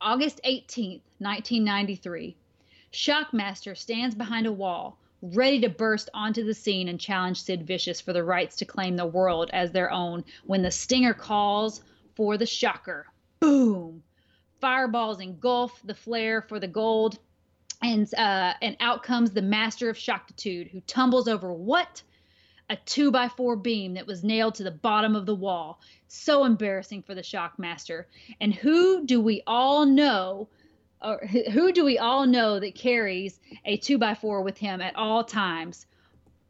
August 18th, 1993. Shockmaster stands behind a wall, ready to burst onto the scene and challenge Sid Vicious for the rights to claim the world as their own when the Stinger calls for the shocker. Boom! Fireballs engulf the Flair for the gold, and uh, and out comes the master of shocktitude, who tumbles over what? A two by four beam that was nailed to the bottom of the wall. So embarrassing for the Shockmaster. And who do we all know? Or who do we all know that carries a two by four with him at all times?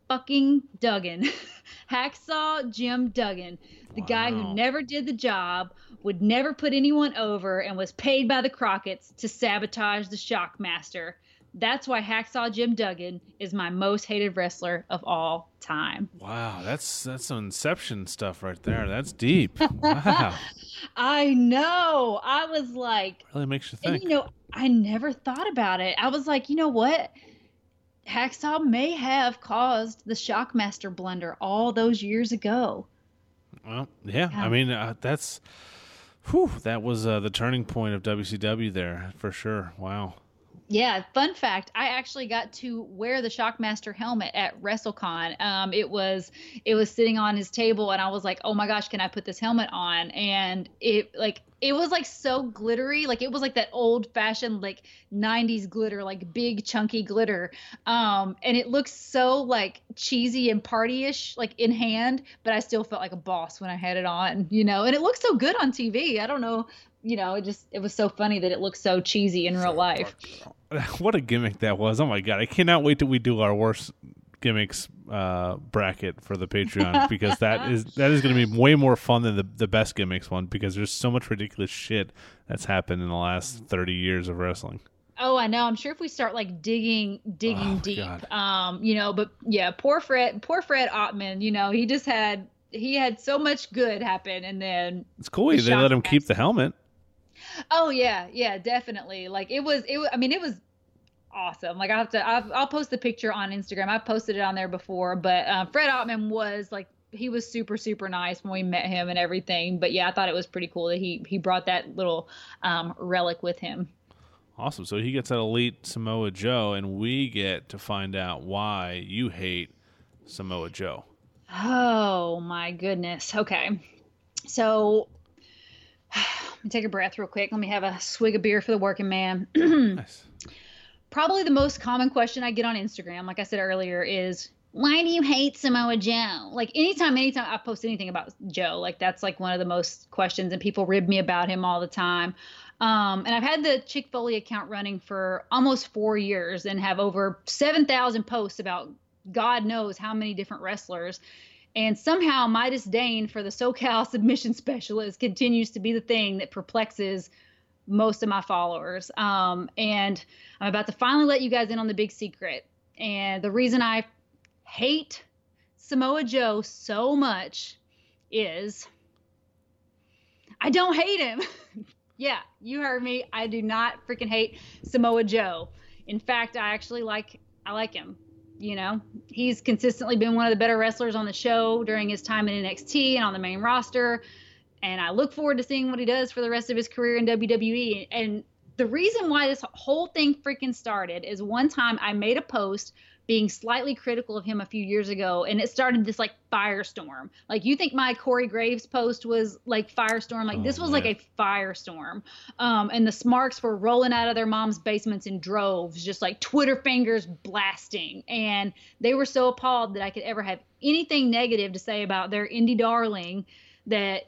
Fucking Duggan. Hacksaw Jim Duggan, the guy who never did the job, would never put anyone over, and was paid by the Crockett's to sabotage the Shockmaster. That's why Hacksaw Jim Duggan is my most hated wrestler of all time. Wow, that's that's some Inception stuff right there. That's deep. Wow, I know. I was like, really makes you and think. you know, I never thought about it. I was like, you know what? Hacksaw may have caused the Shockmaster blunder all those years ago. Well, yeah, Yeah. I mean uh, that's, whew, that was uh, the turning point of WCW there for sure. Wow. Yeah, fun fact, I actually got to wear the Shockmaster helmet at WrestleCon. Um, it was it was sitting on his table and I was like, "Oh my gosh, can I put this helmet on?" And it like it was like so glittery, like it was like that old-fashioned like 90s glitter, like big chunky glitter. Um, and it looks so like cheesy and partyish like in hand, but I still felt like a boss when I had it on, you know. And it looked so good on TV. I don't know, you know, it just it was so funny that it looked so cheesy in real life. What a gimmick that was! Oh my god, I cannot wait till we do our worst gimmicks uh, bracket for the Patreon because that is that is going to be way more fun than the the best gimmicks one because there's so much ridiculous shit that's happened in the last thirty years of wrestling. Oh, I know. I'm sure if we start like digging, digging Oh, deep, God. um, you know. But yeah, poor Fred, poor Fred Ottman. You know, he just had he had so much good happen, and then It's cool they let him keep the helmet. Oh yeah, yeah, definitely. Like it was, it. Was, I mean, it was awesome. Like I have to, I'll, I'll post the picture on Instagram. I've posted it on there before, but uh, Fred Ottman was like he was super super nice when we met him and everything. But yeah, I thought it was pretty cool that he he brought that little um, relic with him. Awesome. So he gets that elite Samoa Joe, and we get to find out why you hate Samoa Joe. Oh my goodness. Okay. So take a breath real quick. Let me have a swig of beer for the working man. Nice. Probably the most common question I get on Instagram, like I said earlier, is why do you hate Samoa Joe? Like anytime, anytime I post anything about Joe, like that's like one of the most questions, and people rib me about him all the time. Um, and I've had the Chick Foley account running for almost four years and have over 7,000 posts about God knows how many different wrestlers. And somehow my disdain for the SoCal submission specialist continues to be the thing that perplexes most of my followers. Um, and I'm about to finally let you guys in on the big secret. And the reason I hate Samoa Joe so much is I don't hate him. yeah, you heard me. I do not freaking hate Samoa Joe. In fact, I actually like I like him. You know, he's consistently been one of the better wrestlers on the show during his time in NXT and on the main roster. And I look forward to seeing what he does for the rest of his career in WWE. And the reason why this whole thing freaking started is one time I made a post being slightly critical of him a few years ago, and it started this like firestorm. Like you think my Corey Graves post was like firestorm? Like Oh, this was like a firestorm. Um, and the Smarks were rolling out of their mom's basements in droves, just like Twitter fingers blasting, and they were so appalled that I could ever have anything negative to say about their indie darling that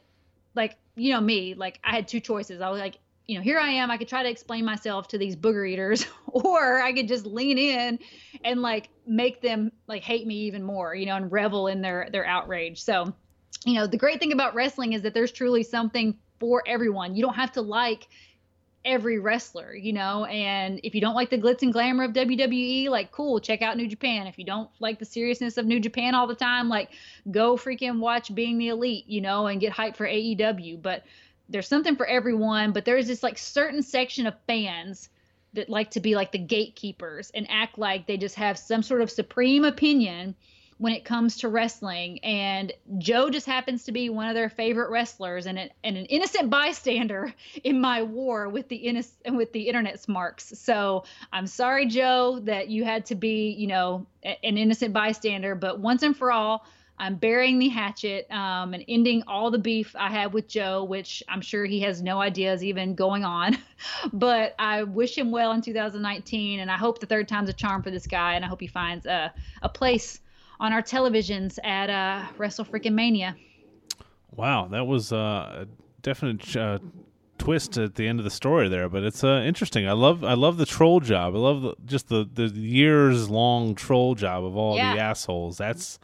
like you know me like i had two choices i was like you know here i am i could try to explain myself to these booger eaters or i could just lean in and like make them like hate me even more you know and revel in their their outrage so you know the great thing about wrestling is that there's truly something for everyone you don't have to like every wrestler, you know. And if you don't like the glitz and glamour of WWE, like cool, check out New Japan. If you don't like the seriousness of New Japan all the time, like go freaking watch Being the Elite, you know, and get hyped for AEW. But there's something for everyone, but there's this like certain section of fans that like to be like the gatekeepers and act like they just have some sort of supreme opinion when it comes to wrestling. And Joe just happens to be one of their favorite wrestlers and, an, and an innocent bystander in my war with the innocent with the internet smarks. So I'm sorry, Joe, that you had to be, you know, an innocent bystander. But once and for all, I'm burying the hatchet um, and ending all the beef I had with Joe, which I'm sure he has no idea is even going on. but I wish him well in 2019, and I hope the third time's a charm for this guy, and I hope he finds a, a place on our televisions at uh, Wrestle Freaking Mania. Wow, that was uh, a definite uh, twist at the end of the story there, but it's uh, interesting. I love I love the troll job. I love the, just the the years long troll job of all Yeah. the assholes. That's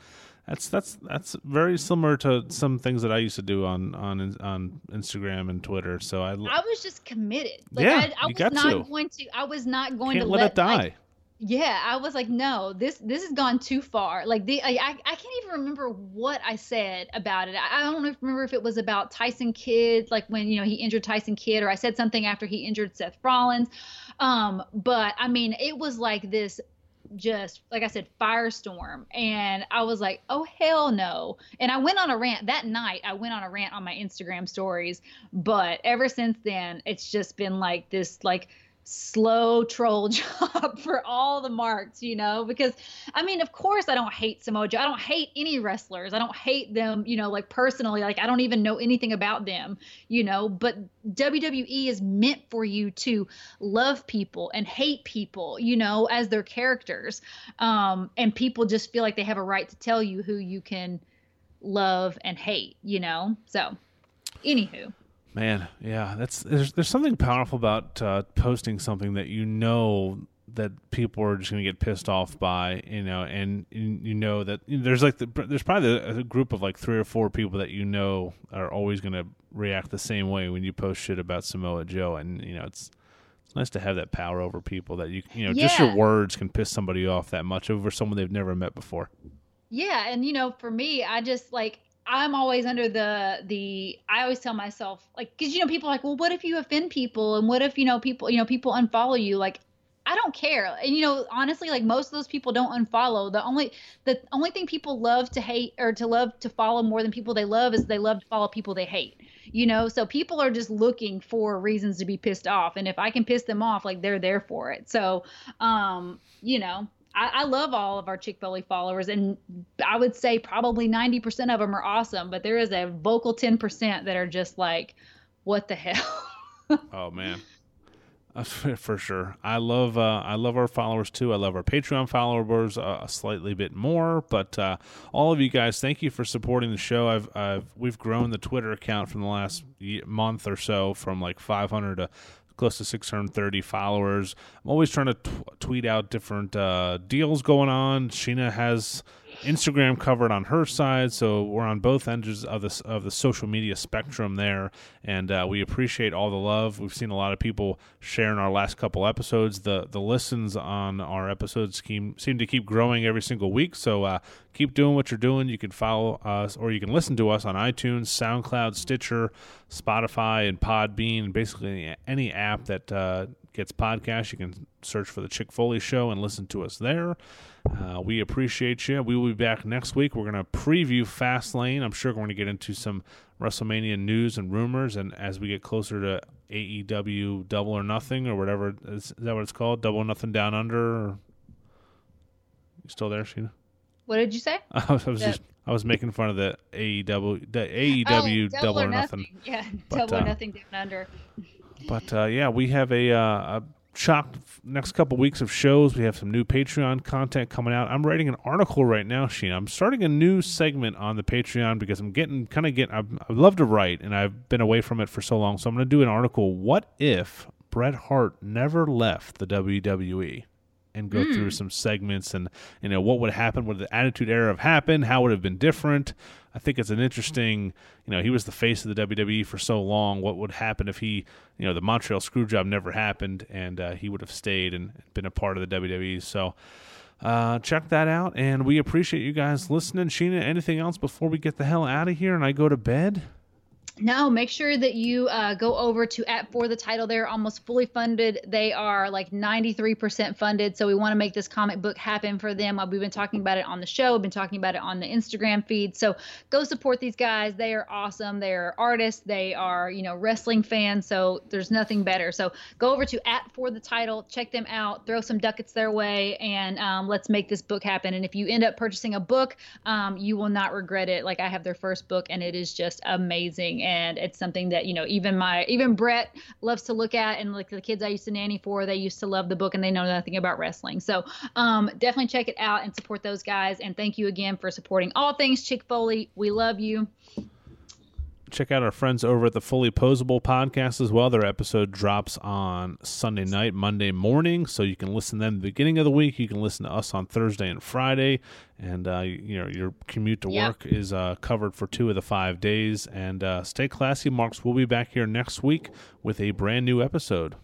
that's that's that's very similar to some things that I used to do on on on Instagram and Twitter. So I, I was just committed. Like, Yeah, I, I you was got not to. going to. I was not going can't to let, let it die. like, yeah, I was like, no, this this has gone too far. Like the I I, I can't even remember what I said about it. I, I don't remember if it was about Tyson Kidd, like when you know he injured Tyson Kidd, or I said something after he injured Seth Rollins. Um, but I mean, it was like this just like I said, firestorm. And I was like, oh, hell no. And I went on a rant that night. I went on a rant on my Instagram stories. But ever since then, it's just been like this, like, slow troll job for all the marks, you know, because I mean, of course, I don't hate Samoa Joe. I don't hate any wrestlers. I don't hate them, you know, like personally. Like, I don't even know anything about them, you know, but WWE is meant for you to love people and hate people, you know, as their characters. Um, and people just feel like they have a right to tell you who you can love and hate, you know? So, anywho. Man, yeah, that's there's there's something powerful about uh, posting something that you know that people are just going to get pissed off by, you know, and you you know that there's like the, there's probably a group of like three or four people that you know are always going to react the same way when you post shit about Samoa Joe, and you know it's it's nice to have that power over people that you you know just your words can piss somebody off that much over someone they've never met before. Yeah, and you know, for me, I just like I'm always under the the I always tell myself like cuz you know people are like, "Well, what if you offend people and what if, you know, people, you know, people unfollow you?" Like I don't care. And you know, honestly, like most of those people don't unfollow. The only the only thing people love to hate or to love to follow more than people they love is they love to follow people they hate. You know, so people are just looking for reasons to be pissed off. And if I can piss them off, like they're there for it. So um, you know, I, I love all of our Chick Foley followers, and I would say probably 90% of them are awesome, but there is a vocal 10% that are just like, what the hell? Oh man, for for sure. I love uh, I love our followers too. I love our Patreon followers uh, a slightly bit more, but uh, all of you guys, thank you for supporting the show. I've, I've we've grown the Twitter account from the last month or so from like 500 to close to 630 followers. I'm always trying to t- tweet out different uh, deals going on. Sheena has Instagram covered on her side, so we're on both ends of the of the social media spectrum there, and uh, we appreciate all the love. We've seen a lot of people sharing our last couple episodes. The the listens on our episodes seem seem to keep growing every single week. So uh, keep doing what you're doing. You can follow us or you can listen to us on iTunes, SoundCloud, Stitcher, Spotify, and Podbean, basically any app that uh, gets podcasts. You can search for the Chick Foley Show and listen to us there. Uh, we appreciate you. We will be back next week. We're going to preview Fastlane. I'm sure we're going to get into some WrestleMania news and rumors. And as we get closer to AEW Double or Nothing or whatever, is, is that what it's called? Double Nothing Down Under? Or... You still there, Sheena? what did you say? I was, I was Yeah. just I was making fun of the AEW the AEW Oh, Double, or Nothing. Yeah, But, double uh, or nothing down under. But uh, yeah, we have a, uh, a chock next couple weeks of shows. We have some new Patreon content coming out. I'm writing an article right now, Sheena. I'm starting a new segment on the Patreon because I'm getting kind of getting. I, love to write, and I've been away from it for so long. So I'm going to do an article. What if Bret Hart never left the WWE? and go through hmm. some segments and you know what would happen would the Attitude Era have happened? How would it have been different? I think it's an interesting, you know, he was the face of the WWE for so long. What would happen if he, you know, the Montreal Screwjob never happened and uh, he would have stayed and been a part of the WWE? So uh, check that out, and we appreciate you guys listening. Sheena, anything else before we get the hell out of here and I go to bed? No, make sure that you uh, go over to at for the title. They're almost fully funded. They are like 93% funded. So we want to make this comic book happen for them. We've been talking about it on the show. We've been talking about it on the Instagram feed. So go support these guys. They are awesome. They are artists. They are, you know, wrestling fans. So there's nothing better. So go over to at for the title, check them out, throw some ducats their way, and um, let's make this book happen. And if you end up purchasing a book, um, you will not regret it. Like I have their first book, and it is just amazing and it's something that you know even my even Brett loves to look at and like the kids I used to nanny for they used to love the book and they know nothing about wrestling. So um, definitely check it out and support those guys. And thank you again for supporting all things Chick Foley we love you check out our friends over at the Fully Posable podcast as well. Their episode drops on Sunday night, Monday morning, so you can listen to them the beginning of the week. You can listen to us on Thursday and Friday, and uh, you know your commute to Yep. work is uh, covered for two of the five days. And uh, stay classy, Marks. We'll be back here next week with a brand new episode.